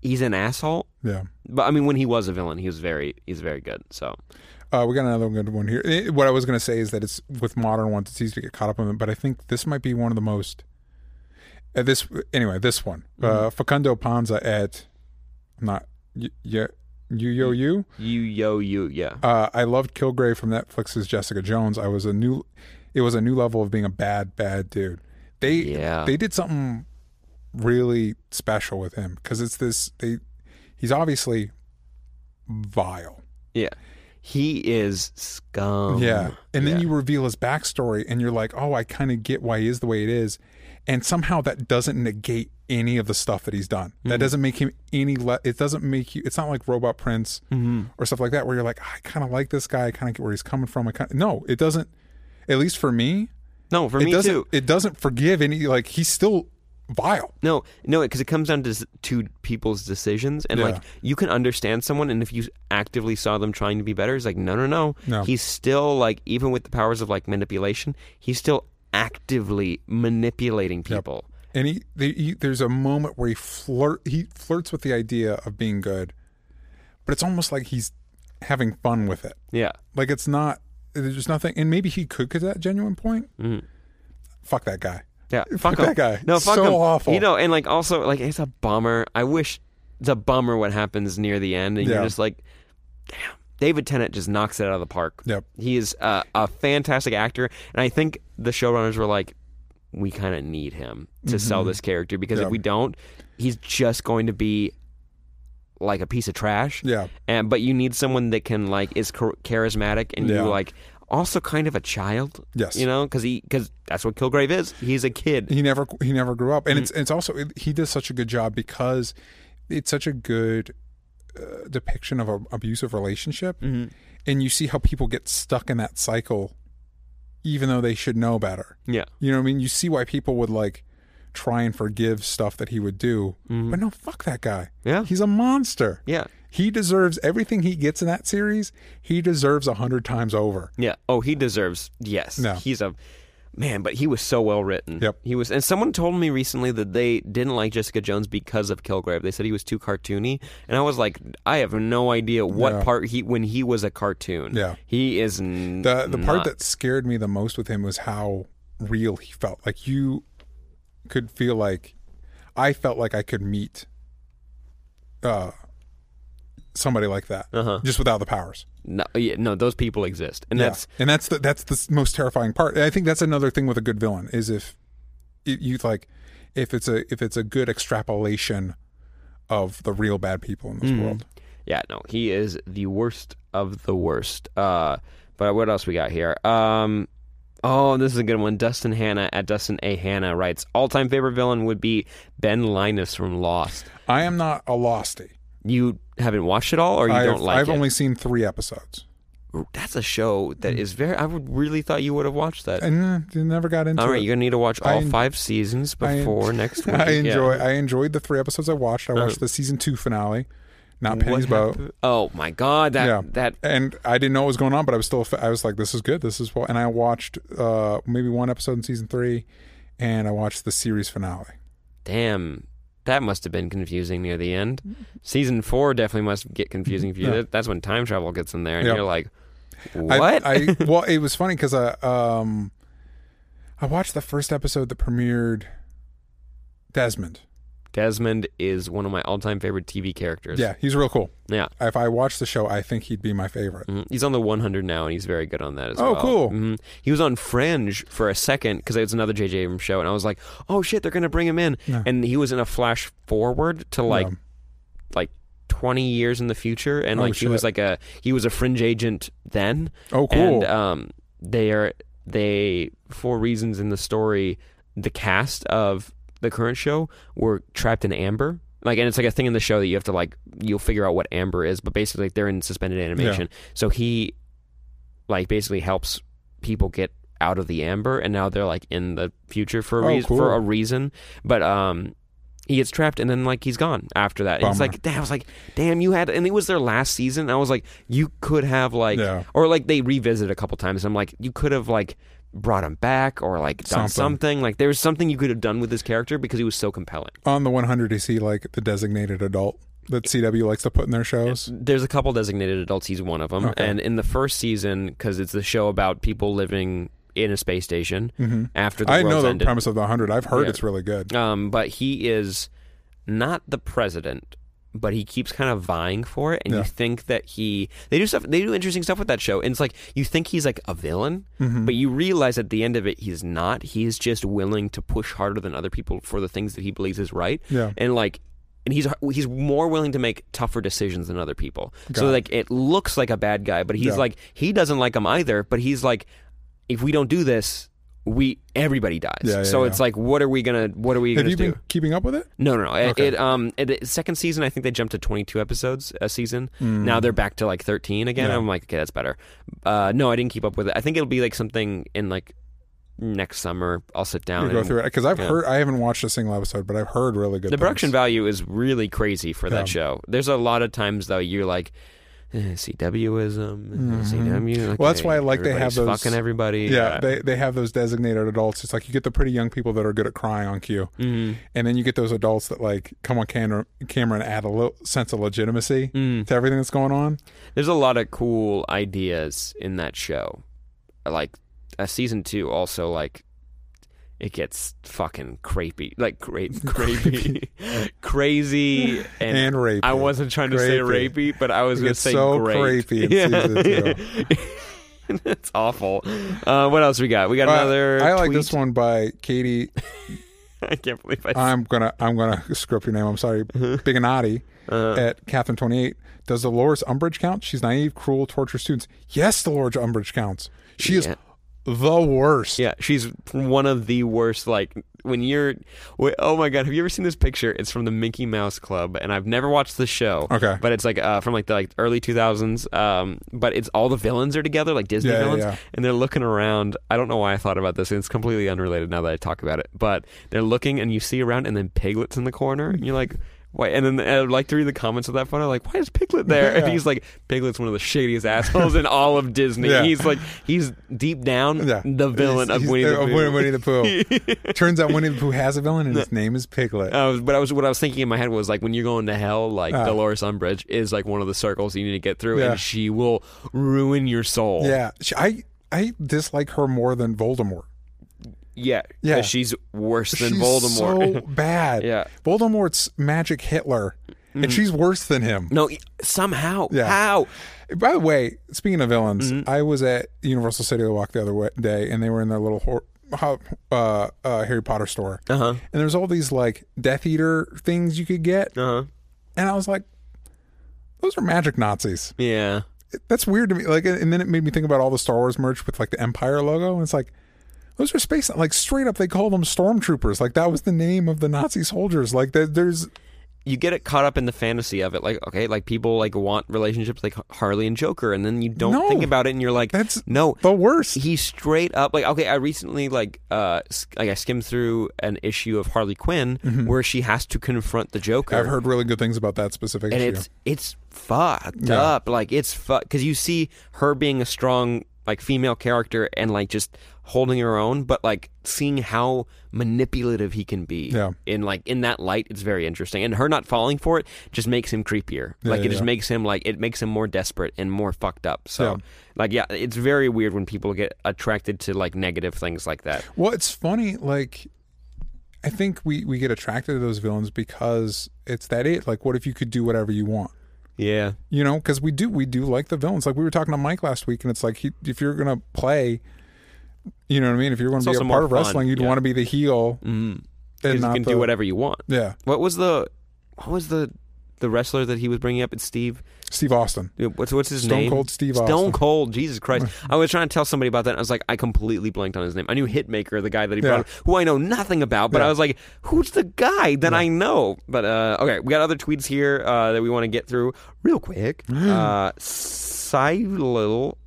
S1: he's an asshole.
S2: Yeah.
S1: But I mean, when he was a villain, he was very he's very good. So
S2: Uh, we got another good one here. Eh, What I was going to say is that it's with modern ones, it's easy to get caught up in them, but I think this might be one of the most. Uh, this anyway, this one, uh, Facundo Panza at, I'm not y- yeah, you yo you.
S1: you yo you yeah.
S2: Uh, I loved Kilgrave from Netflix's Jessica Jones. I was a new, it was a new level of being a bad bad dude. They
S1: Yeah.
S2: they did something really special with him because it's this they, he's obviously vile.
S1: Yeah. He is scum.
S2: Yeah. And then you reveal his backstory and you're like, oh, I kind of get why he is the way it is. And somehow that doesn't negate any of the stuff that he's done.
S1: Mm-hmm.
S2: That doesn't make him any le- it doesn't make you it's not like Robot Prince
S1: Mm-hmm.
S2: or stuff like that where you're like, I kind of like this guy, I kind of get where he's coming from. I kind No, it doesn't at least for me,
S1: No, for
S2: it
S1: me
S2: doesn't
S1: too.
S2: it doesn't forgive any like he's still vile.
S1: No, no, because it comes down to to people's decisions, and
S2: Yeah.
S1: like you can understand someone, and if you actively saw them trying to be better, it's like no, no, no,
S2: No.
S1: He's still like even with the powers of like manipulation, he's still actively manipulating people.
S2: And he, they, he there's a moment where he flirt he flirts with the idea of being good, but it's almost like he's having fun with it.
S1: Yeah.
S2: Like it's not there's nothing and maybe he could get that genuine point. Fuck that guy.
S1: Yeah,
S2: Fuck
S1: fuck
S2: that guy.
S1: No, fuck
S2: So
S1: him.
S2: awful.
S1: You know, and like also like it's a bummer. I wish it's a bummer what happens near the end, and
S2: Yeah.
S1: you're just like, damn. David Tennant just knocks it out of the park.
S2: Yep.
S1: He is uh, a fantastic actor, and I think the showrunners were like, we kind of need him to sell this character because
S2: Mm-hmm. Yeah.
S1: if we don't, he's just going to be like a piece of trash.
S2: Yeah.
S1: And but you need someone that can like is charismatic and
S2: Yeah.
S1: you like also kind of a child.
S2: Yes.
S1: You know, because he because that's what Kilgrave is. He's a kid.
S2: he never he never grew up and
S1: Mm-hmm.
S2: it's it's also it, he does such a good job because it's such a good uh, depiction of an abusive relationship
S1: Mm-hmm.
S2: and you see how people get stuck in that cycle even though they should know better
S1: Yeah.
S2: you know what i mean you see why people would like try and forgive stuff that he would do but no fuck that guy
S1: Mm-hmm. Yeah.
S2: he's a monster
S1: Yeah.
S2: he deserves everything he gets in that series he deserves a hundred times over
S1: Yeah. Oh, he deserves. Yes.
S2: No.
S1: He's a man, but he was so well written.
S2: Yep.
S1: He was, and someone told me recently that they didn't like Jessica Jones because of Kilgrave. They said he was too cartoony, and I was like, I have no idea what
S2: Yeah.
S1: part he when he was a cartoon.
S2: Yeah.
S1: He is n-
S2: The the part
S1: not-
S2: that scared me the most with him was how real he felt. Like you could feel like I felt like I could meet uh somebody like that
S1: Uh-huh.
S2: just without the powers.
S1: No, yeah, no, those people exist, and
S2: Yeah.
S1: that's
S2: and that's the that's the most terrifying part. I think that's another thing with a good villain is if you like if it's a if it's a good extrapolation of the real bad people in this
S1: Mm-hmm.
S2: world.
S1: Yeah, no, he is the worst of the worst. Uh, but what else we got here? Um, oh, this is a good one. Dustin Hanna at Dustin A. Hanna writes, all-time favorite villain would be Ben Linus from Lost.
S2: I am not a losty.
S1: You haven't watched it all, or you
S2: I've,
S1: don't like it?
S2: I've
S1: it?
S2: only seen three episodes.
S1: That's a show that is very. I would really thought you would have watched that.
S2: And uh, never got into
S1: all right,
S2: it.
S1: you're gonna need to watch all
S2: en-
S1: five seasons
S2: I en-
S1: before next week.
S2: I
S1: Yeah.
S2: enjoy. I enjoyed the three episodes I watched. I watched the season two finale, not Penny's boat.
S1: Oh my god, that
S2: yeah,
S1: that
S2: and I didn't know what was going on, but I was still. I was like, "This is good. This is well." And I watched uh maybe one episode in season three, and I watched the series finale.
S1: Damn, that must have been confusing near the end. Season four definitely must get confusing for you.
S2: Yeah.
S1: That- That's when time travel gets in there, and
S2: Yeah.
S1: you're like,
S2: I-
S1: "What?"
S2: I, well, it was funny because I um I watched the first episode that premiered Desmond.
S1: Desmond is one of my all-time favorite TV characters.
S2: Yeah, he's real cool.
S1: yeah.
S2: If I watched the show, I think he'd be my favorite.
S1: Mhm. He's on the 100 now, and he's very good on that as
S2: Oh,
S1: well.
S2: cool.
S1: Mhm. He was on Fringe for a second because it was another J.J. Abrams show, and I was like, "Oh shit, they're gonna bring him in." And he was in a flash forward to like like 20 years in the future, and
S2: Oh,
S1: like he was like a he was a fringe agent then.
S2: Oh, cool.
S1: And um, they are they for reasons in the story, the cast of the current show were trapped in amber. Like, and it's like a thing in the show that you have to like you'll figure out what amber is, but basically like, they're in suspended animation. So he like basically helps people get out of the amber, and now they're like in the future for a
S2: Oh,
S1: reason
S2: cool.
S1: for a reason. But um. He gets trapped and then like he's gone after that. It's like damn, I was like, damn, you had and it was their last season. I was like, you could have like
S2: Yeah.
S1: or like they revisit a couple times. I'm like, you could have like brought him back or like done
S2: Something.
S1: something. Like there was something you could have done with this character because he was so compelling.
S2: On the 100, is he like the designated adult that CW likes to put in their shows?
S1: There's a couple designated adults. He's one of them.
S2: Okay.
S1: And in the first season, because it's the show about people living in a space station after the
S2: Mm-hmm. I know the
S1: ended.
S2: premise of the 100. I've heard
S1: Yeah.
S2: it's really good.
S1: Um, but he is not the president, but he keeps kind of vying for it, and
S2: Yeah.
S1: you think that he they do stuff they do interesting stuff with that show, and it's like you think he's like a villain,
S2: Mm-hmm.
S1: but you realize at the end of it he's not. He's just willing to push harder than other people for the things that he believes is right,
S2: Yeah.
S1: and like. And he's he's more willing to make tougher decisions than other people. so
S2: Got it.
S1: like it looks like a bad guy, but he's
S2: Yeah.
S1: like he doesn't like him either. But he's like, if we don't do this, we everybody dies.
S2: Yeah, yeah,
S1: so
S2: yeah.
S1: it's like, what are we gonna what are we
S2: Have
S1: gonna
S2: you
S1: do?
S2: been keeping up with it?
S1: No, no, no. It-
S2: Okay.
S1: It, um, it, the second season, I think they jumped to 22 episodes a season. Now they're back to like 13 again. I'm like, okay, that's better. Uh, no, I didn't keep up with it. I think it'll be like something in like next summer. I'll sit down.
S2: You go through it because I've heard. I haven't watched a single episode, but I've heard really good.
S1: the production value is really crazy for that show. There's a lot of times though you're like, CWism, eh, CW.
S2: Well, that's why I like they have those-
S1: fucking everybody.
S2: Yeah, they they have those designated adults. It's like you get the pretty young people that are good at crying on cue,
S1: Mhm.
S2: and then you get those adults that like come on camera, camera and add a little sense of legitimacy
S1: Mm.
S2: to everything that's going on.
S1: There's a lot of cool ideas in that show. Like uh, season two, also like it gets fucking creepy, like cra- crepey, crazy, and,
S2: And rapey.
S1: I wasn't trying to say
S2: Crepey.
S1: rapey, but I was going to say
S2: so
S1: great.
S2: season
S1: two. it's awful. Uh, what else we got? We got
S2: Uh,
S1: another.
S2: I like
S1: tweet.
S2: this one by Katie.
S1: I can't believe I.
S2: I'm gonna I'm gonna screw up your name. I'm sorry, Biganati
S1: Uh,
S2: at Catherine 28. Does Dolores Umbridge count? She's naive, cruel, torture students. Yes, Dolores Umbridge counts. She is
S1: Yeah.
S2: The worst.
S1: Yeah, she's one of the worst. Like when you're, wait, oh my god, have you ever seen this picture? It's from the Mickey Mouse Club, and I've never watched the show.
S2: Okay.
S1: but it's like uh, from like the like early 2000s. Um, but it's all the villains are together, like Disney
S2: Yeah, yeah,
S1: villains,
S2: yeah.
S1: and they're looking around. I don't know why I thought about this. and It's completely unrelated now that I talk about it. But they're looking, and you see around, and then Piglet's in the corner, and you're like. Why? And then I'd like to read the comments of that photo. Like, why is Piglet there? And he's like, Piglet's one of the shadiest assholes in all of Disney.
S2: Yeah.
S1: He's like, he's deep down
S2: Yeah.
S1: the villain
S2: He's-
S1: of
S2: he's
S1: Winnie the
S2: of
S1: Pooh.
S2: Winnie the Pooh. Turns out Winnie the Pooh has a villain, and his name is Piglet.
S1: I was, but I was what I was thinking in my head was like when you're going to hell, like
S2: Ah.
S1: Dolores Umbridge is like one of the circles you need to get through,
S2: Yeah.
S1: and she will ruin your soul.
S2: Yeah, I I dislike her more than Voldemort.
S1: Yeah,
S2: yeah.
S1: She's worse than
S2: she's
S1: Voldemort.
S2: so bad.
S1: Yeah.
S2: Voldemort's magic Hitler, and she's worse than him.
S1: no, somehow,
S2: Yeah.
S1: how?
S2: By the way, speaking of villains,
S1: Mm-hmm.
S2: I was at Universal City Walk the other day, and they were in their little hor- uh, uh, Harry Potter store,
S1: Uh huh.
S2: and there's all these like Death Eater things you could get,
S1: Uh huh.
S2: and I was like, those are magic Nazis.
S1: Yeah.
S2: That's weird to me. Like, and then it made me think about all the Star Wars merch with like the Empire logo, and it's like. Those are space like straight up. They call them stormtroopers. Like that was the name of the Nazi soldiers. Like there, there's
S1: You get it caught up in the fantasy of it, like okay, like people like want relationships like Harley and Joker, and then you don't
S2: No.
S1: think about it, and you're like,
S2: That's
S1: no,
S2: the worst.
S1: he straight up like okay i recently like uh like i skimmed through an issue of harley quinn where she has to confront the joker
S2: Mm-hmm. I've heard really good things about that specific
S1: and
S2: issue.
S1: it's it's fucked
S2: Yeah.
S1: up like it's fucked because you see her being a strong like female character and like just holding her own but like seeing how manipulative he can be
S2: Yeah.
S1: in like in that light it's very interesting and her not falling for it just makes him creepier
S2: Yeah,
S1: like it
S2: yeah,
S1: just makes him like it makes him more desperate and more fucked up so like yeah it's very weird when people get attracted to like negative things like that
S2: Well, it's funny. Like, I think we we get attracted to those villains because it's that it. Like, what if you could do whatever you want?
S1: yeah
S2: You know, because we do we do like the villains. Like we were talking to Mike last week, and it's like he, if you're gonna play, you know what I mean. If you're going to be a part of
S1: fun,
S2: wrestling, you'd
S1: yeah.
S2: want to be the heel,
S1: mm.
S2: and
S1: you can
S2: the,
S1: do whatever you want
S2: Yeah,
S1: what was the what was the the wrestler that he was bringing up it's steve
S2: Steve Austin.
S1: What's what's his
S2: Stone
S1: name?
S2: Stone Cold Steve
S1: Stone
S2: Austin.
S1: Cold. Jesus Christ! I was trying to tell somebody about that. and I was like, I completely blanked on his name. I knew Hitmaker, the guy that he brought,
S2: Yeah.
S1: up, who I know nothing about. But
S2: Yeah.
S1: I was like, who's the guy that I know? But uh, okay, we got other tweets here uh, that we want to get through real quick. uh, Cylil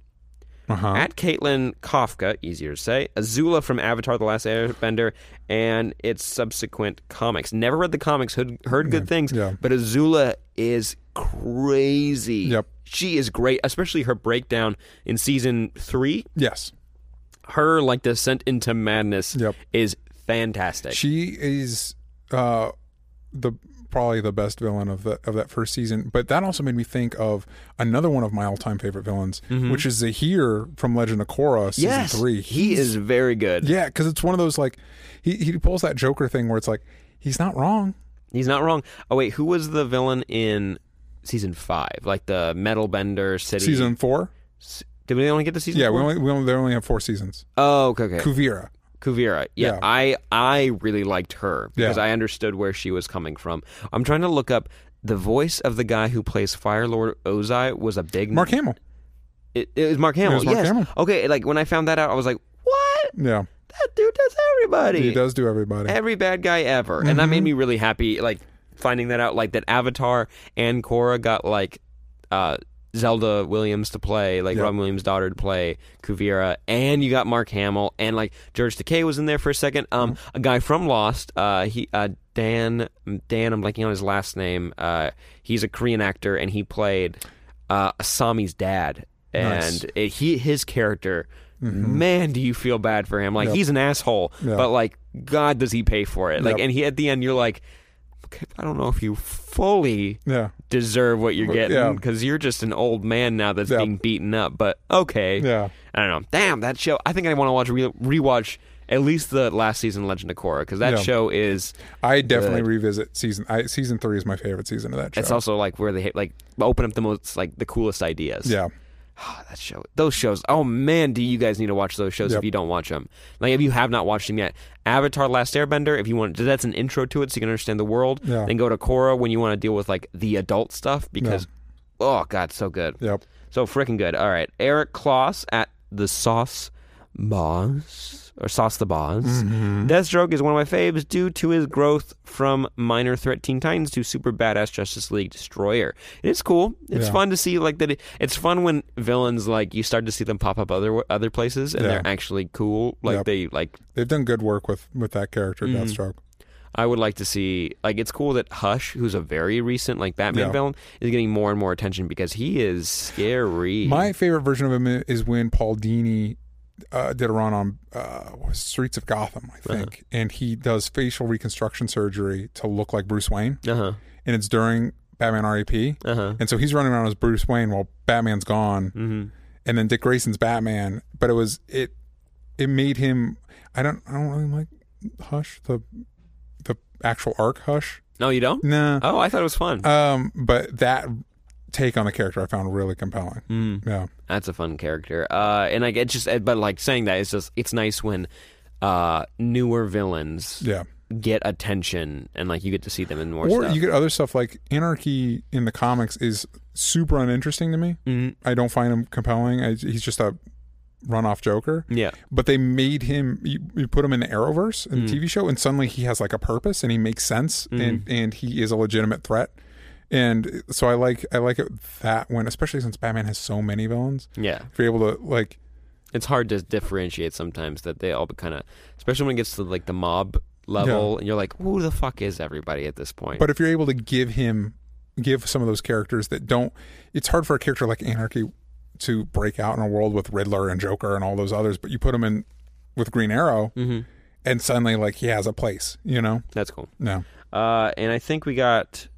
S2: Uh huh.
S1: at Caitlin Kafka, easier to say, Azula from Avatar: The Last Airbender, and its subsequent comics. Never read the comics, heard, heard good things,
S2: yeah.
S1: but Azula is crazy.
S2: Yep.
S1: She is great, especially her breakdown in season three.
S2: Yes,
S1: Her like descent into madness
S2: Yep.
S1: is fantastic.
S2: she is uh the probably the best villain of the of that first season. But that also made me think of another one of my all time favorite villains, which is Zahir from Legend of Korra season
S1: Mm-hmm. yes,
S2: three.
S1: he
S2: He's-
S1: is very good.
S2: Yeah, because it's one of those like he he pulls that Joker thing where it's like he's not wrong.
S1: He's not wrong. Oh wait, who was the villain in season five? Like the Metal Bender City
S2: Season four,
S1: Did we only get to season?
S2: yeah,
S1: four?
S2: we only we only they only have four seasons.
S1: Oh, okay, okay.
S2: Kuvira,
S1: Kuvira. Yeah,
S2: Yeah.
S1: I I really liked her because
S2: Yeah.
S1: I understood where she was coming from. I'm trying to look up the voice of the guy who plays Fire Lord Ozai was a big
S2: Mark Hamill.
S1: It, it was Mark Hamill.
S2: was Mark
S1: yes.
S2: Hamill.
S1: Okay, like when I found that out, I was like, what?
S2: Yeah,
S1: That dude does everybody.
S2: he does do everybody.
S1: Every bad guy ever, and that made me really happy. Like finding that out, like that Avatar and Korra got like uh, Zelda Williams to play, like
S2: Yep.
S1: Robin Williams' daughter to play Kuvira, and you got Mark Hamill, and like George Takei was in there for a second. Um,
S2: Mm-hmm.
S1: a guy from Lost, uh, he uh, Dan Dan, I'm blanking on his last name. Uh, he's a Korean actor, and he played. uh, Asami's dad, and
S2: Nice.
S1: it, he his character. Man, do you feel bad for him? Like
S2: Yep.
S1: he's an asshole,
S2: Yeah.
S1: but like God, does he pay for it? Like,
S2: Yep.
S1: and he at the end, you're like, I don't know if you fully
S2: Yeah.
S1: deserve what you're getting
S2: yeah.
S1: because you're just an old man now that's
S2: Yeah.
S1: being beaten up. But okay,
S2: Yeah.
S1: I don't know. Damn, that show. I think I want to watch re- rewatch at least the last season of Legend of Korra because that
S2: Yeah.
S1: show is.
S2: I definitely
S1: Good.
S2: revisit season. I, season three is my favorite season of that show.
S1: It's also like where they like open up the most like the coolest ideas.
S2: yeah.
S1: Oh, that show. Those shows. Oh man, do you guys need to watch those shows
S2: Yep.
S1: if you don't watch them? Like if you have not watched them yet, Avatar: Last Airbender. If you want, that's an intro to it, so you can understand the world.
S2: Yeah.
S1: Then go to Korra when you want to deal with like the adult stuff because, oh god, so good.
S2: Yep.
S1: So freaking good. All right, Eric Kloss at the Sauce Boss or Sauce the Boss.
S2: Mm-hmm.
S1: Deathstroke is one of my faves due to his growth from minor threat Teen Titans to super badass Justice League Destroyer. It's cool. It's
S2: Yeah.
S1: fun to see like that. It, it's fun when villains like you start to see them pop up other other places and
S2: Yeah.
S1: they're actually cool. Like
S2: Yep.
S1: they like.
S2: They've done good work with with that character,
S1: Mm-hmm.
S2: Deathstroke.
S1: I would like to see like it's cool that Hush, who's a very recent like Batman
S2: Yeah.
S1: villain, is getting more and more attention because he is scary.
S2: My favorite version of him is when Paul Dini uh, did a run on uh, what was it, Streets of Gotham, I
S1: Uh-huh.
S2: think, and he does facial reconstruction surgery to look like Bruce Wayne,
S1: uh huh.
S2: and it's during Batman RIP,
S1: Uh huh.
S2: and so he's running around as Bruce Wayne while Batman's gone,
S1: hmm
S2: and then Dick Grayson's Batman. But it was it it made him. I don't I don't really like Hush the the actual arc Hush.
S1: No, you don't.
S2: Nah.
S1: Oh, I thought it was fun.
S2: Um, but that take on the character I found really compelling.
S1: Mm.
S2: Yeah.
S1: That's a fun character. Uh, and I get just, but like saying that, it's just, it's nice when uh, newer villains
S2: Yeah.
S1: get attention and like you get to see them in more
S2: or
S1: stuff.
S2: you get other stuff like Anarchy in the comics is super uninteresting to me.
S1: Mhm.
S2: I don't find him compelling. I, he's just a runoff Joker.
S1: Yeah.
S2: But they made him. You, you put him in the Arrowverse in
S1: Mm.
S2: the TV show, and suddenly he has like a purpose, and he makes sense,
S1: Mm-hmm.
S2: and and he is a legitimate threat. And so I like I like it that when, especially since Batman has so many villains,
S1: Yeah.
S2: if you're able to like
S1: It's hard to differentiate sometimes that they all kind of, especially when it gets to like the mob level and you're like, who the fuck is everybody at this point?
S2: But if you're able to give him, give some of those characters that don't, it's hard for a character like Anarchy to break out in a world with Riddler and Joker and all those others. But you put him in with Green Arrow,
S1: hmm
S2: and suddenly like he has a place. You know?
S1: That's cool.
S2: No.
S1: Uh, and I think we got,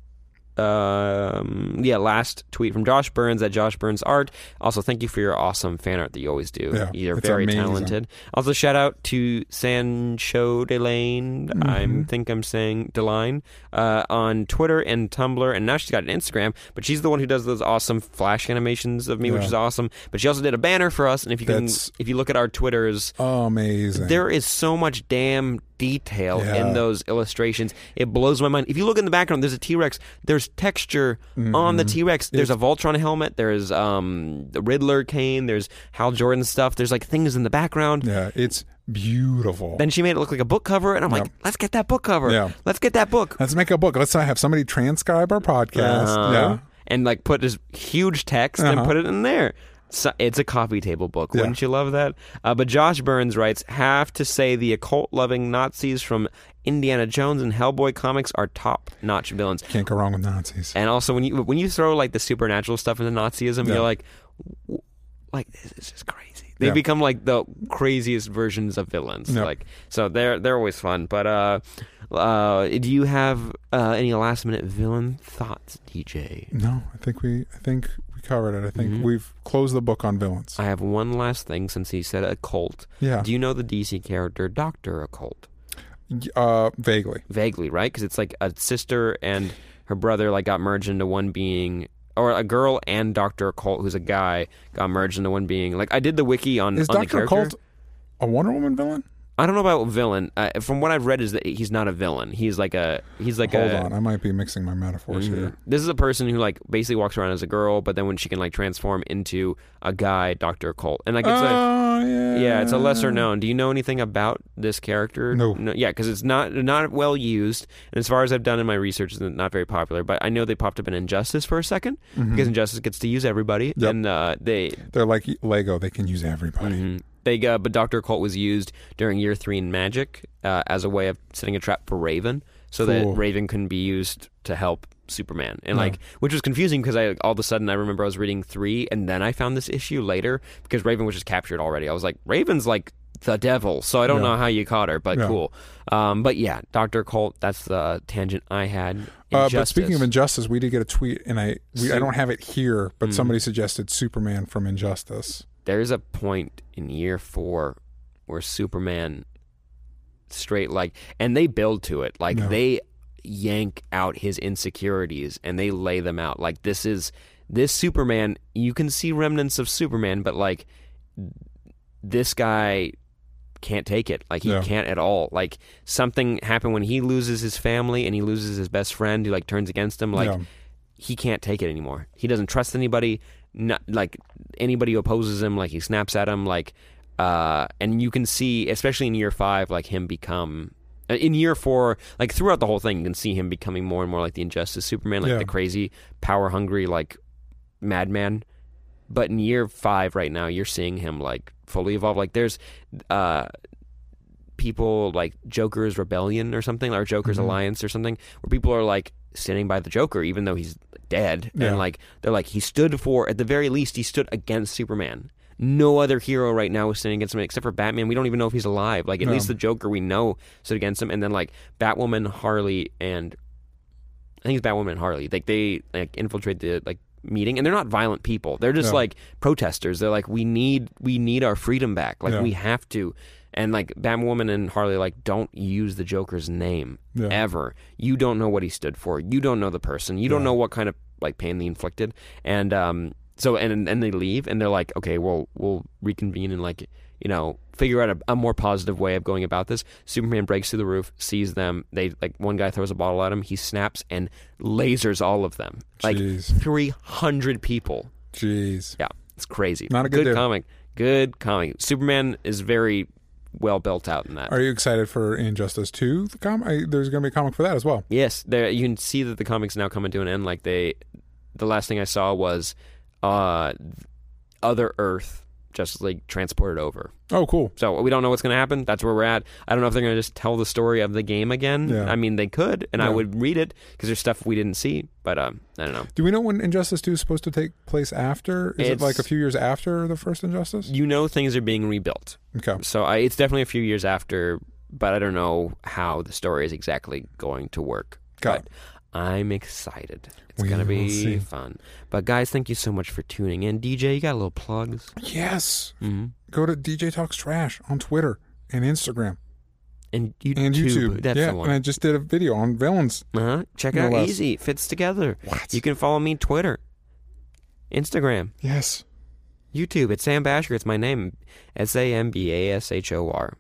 S1: um, yeah, last tweet from Josh Burns at Josh Burns Art. Also, thank you for your awesome fan art that you always do.
S2: Yeah,
S1: You're very
S2: amazing.
S1: talented. Also, shout out to Sancho Delane.
S2: Mm-hmm.
S1: I think I'm saying Deline uh, on Twitter and Tumblr, and now she's got an Instagram. But she's the one who does those awesome flash animations of me, which is awesome. But she also did a banner for us, and if you can, if you look at our Twitters.
S2: Amazing.
S1: There is so much damn detail
S2: Yeah.
S1: in those illustrations. It blows my mind. If you look in the background, there's a T Rex. There's texture on the T Rex. There's a Voltron helmet. There's um the Riddler cane. There's Hal Jordan stuff. There's like things in the background.
S2: yeah, it's beautiful.
S1: Then she made it look like a book cover, and I'm like, let's get that book cover.
S2: Yeah.
S1: Let's get that book.
S2: Let's make a book. Let's have somebody transcribe our podcast.
S1: Uh-huh.
S2: Yeah.
S1: And like put this huge text and
S2: Uh-huh.
S1: put it in there. So it's a coffee table book.
S2: Yeah.
S1: Wouldn't you love that? Uh, but Josh Burns writes, have to say the occult loving Nazis from Indiana Jones and Hellboy comics are top notch villains.
S2: Can't go wrong with Nazis.
S1: And also when you when you throw like the supernatural stuff into Nazism,
S2: Yeah.
S1: you're like, w- like this is just crazy. They
S2: Yeah.
S1: become like the craziest versions of villains.
S2: Yep.
S1: Like so they're they're always fun. But uh, uh, do you have uh, any last minute villain thoughts, DJ?
S2: No, I think we I think we covered it. I think
S1: Mhm.
S2: we've closed the book on villains.
S1: I have one last thing since he said occult.
S2: yeah.
S1: Do you know the DC character Doctor Occult?
S2: Uh vaguely.
S1: Vaguely, right? Because it's like a sister and her brother like got merged into one being, or a girl and Doctor Occult, who's a guy, got merged into one being. Like I did the wiki on
S2: Is
S1: on
S2: Doctor. Occult a Wonder Woman villain?
S1: I don't know about villain. Uh, from what I've read, is that he's not a villain. He's like a he's like
S2: Hold
S1: a.
S2: on, I might be mixing my metaphors
S1: Mhm.
S2: here.
S1: This is a person who like basically walks around as a girl, but then when she can like transform into a guy, Doctor Occult, and like it's a
S2: oh yeah.
S1: yeah, it's a lesser known. Do you know anything about this character?
S2: No.
S1: yeah, because it's not not well used, and as far as I've done in my research, it's not very popular. But I know they popped up in Injustice for a 2nd because Injustice gets to use everybody,
S2: Mm-hmm. Yep.
S1: and uh, they
S2: They're like Lego. They can use everybody.
S1: Mhm. They uh, but Doctor Occult was used during Year Three in Magic uh, as a way of setting a trap for Raven so
S2: Cool.
S1: that Raven couldn't be used to help Superman, and
S2: Yeah.
S1: like which was confusing because I all of a sudden I remember I was reading three, and then I found this issue later because Raven was just captured already. I was like, Raven's like the devil, so I don't
S2: Yeah.
S1: know how you caught her, but
S2: Yeah.
S1: cool. Um, but yeah, Doctor Occult. That's the tangent I had.
S2: Uh, but speaking of
S1: Injustice.
S2: We did get a tweet, and I we, I don't have it here, but
S1: Mhm.
S2: somebody suggested Superman from Injustice.
S1: there's a point in year four where Superman straight like and they build to it. Like
S2: No.
S1: they yank out his insecurities and they lay them out. Like this is this Superman you can see remnants of Superman, but like this guy can't take it. Like he
S2: Yeah.
S1: can't at all. Like something happened when he loses his family and he loses his best friend who like turns against him. Like
S2: yeah.
S1: he can't take it anymore. He doesn't trust anybody. Not like anybody who opposes him. Like he snaps at him. Like, uh, and you can see, especially in year five, like him become. uh, In year four, like throughout the whole thing, you can see him becoming more and more like the Injustice Superman, like
S2: Yeah.
S1: the crazy, power hungry, like madman. But in year five, right now, you're seeing him like fully evolve. Like there's, uh, people like Joker's Rebellion or something, or Joker's
S2: Mhm.
S1: Alliance or something, where people are like standing by the Joker, even though he's dead,
S2: Yeah.
S1: and like they're like he stood for at the very least he stood against Superman. No other hero right now is standing against him except for Batman. We don't even know if he's alive. Like at
S2: No.
S1: least the Joker we know stood against him, and then like Batwoman, Harley, and I think it's Batwoman and Harley. Like they like infiltrate the like meeting, and they're not violent people. They're just
S2: Yeah.
S1: like protesters. They're like we need we need our freedom back. Like
S2: Yeah.
S1: we have to. And like Batwoman and Harley like don't use the Joker's name
S2: Yeah.
S1: ever. You don't know what he stood for. You don't know the person. You don't know what kind of like pain they inflicted. And um so and and they leave and they're like, okay, well we'll reconvene and like you know figure out a, a more positive way of going about this. Superman breaks through the roof, sees them. They like one guy throws a bottle at him. He snaps and lasers all of them. Like three hundred people.
S2: Jeez.
S1: Yeah, it's crazy.
S2: Not a good dude.
S1: comic. Good comic. Superman is very well built out in that.
S2: Are you excited for Injustice 2? The com- I, there's going to be a comic for that as well.
S1: Yes, there you can see that the comics now coming to an end. Like they, the last thing I saw was, uh, Other Earth Justice League transported over.
S2: Oh, cool.
S1: So we don't know what's going to happen. That's where we're at. I don't know if they're going to just tell the story of the game again.
S2: Yeah.
S1: I mean, they could, and I would read it because there's stuff we didn't see. But um, I don't know.
S2: Do we know when Injustice 2 is supposed to take place after? Is it like a few years after the first Injustice?
S1: You know, things are being rebuilt.
S2: Okay.
S1: So I, it's definitely a few years after, but I don't know how the story is exactly going to work.
S2: Got
S1: but I'm excited. It's
S2: We
S1: gonna be
S2: see.
S1: fun. But guys, thank you so much for tuning in. DJ, you got a little plugs.
S2: Yes.
S1: Mm-hmm.
S2: Go to DJ Talks Trash on Twitter and Instagram
S1: And YouTube,
S2: and YouTube.
S1: that's
S2: yeah,
S1: the
S2: and. I just did a video on villains.
S1: Uh-huh. Check
S2: No
S1: out
S2: less.
S1: Easy. It fits together.
S2: What?
S1: You can follow me on Twitter, Instagram,
S2: yes.
S1: YouTube. It's Sam Bashor. It's my name. S A M B A S H O R.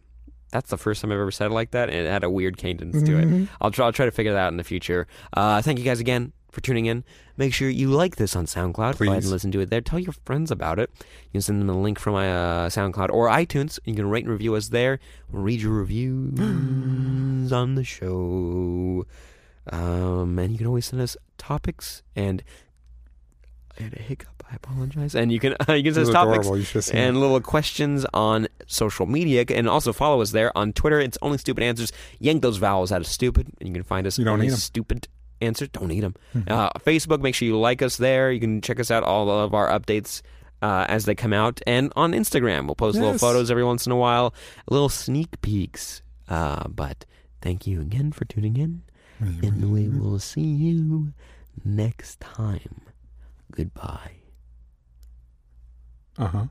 S1: That's the first time I've ever said it like that, and it had a weird cadence to it.
S2: Mhm.
S1: I'll try, I'll try to figure that out in the future. Uh, thank you guys again for tuning in. Make sure you like this on SoundCloud. Go ahead
S2: Please.
S1: and listen to it there. Tell your friends about it. You can send them a link from my uh, SoundCloud or iTunes. You can rate and review us there. We'll read your reviews on the show. Um, and you can always send us topics and I had a hiccup. I apologize. And you can uh, you can send us topics
S2: adorable. You have seen it.
S1: and little questions on social media, and also follow us there on Twitter. It's only stupid answers. Yank those vowels out of stupid, and you can find us.
S2: You don't need 'em. Hmm.
S1: Stupid answers. Don't need them. Uh, Facebook. Make sure you like us there. You can check us out all of our updates. Uh, as they come out, and on Instagram, we'll post little
S2: Yes.
S1: photos every once in a while, little sneak peeks. Uh, but thank you again for tuning in, and we will see you next time. Goodbye.
S2: Uh huh.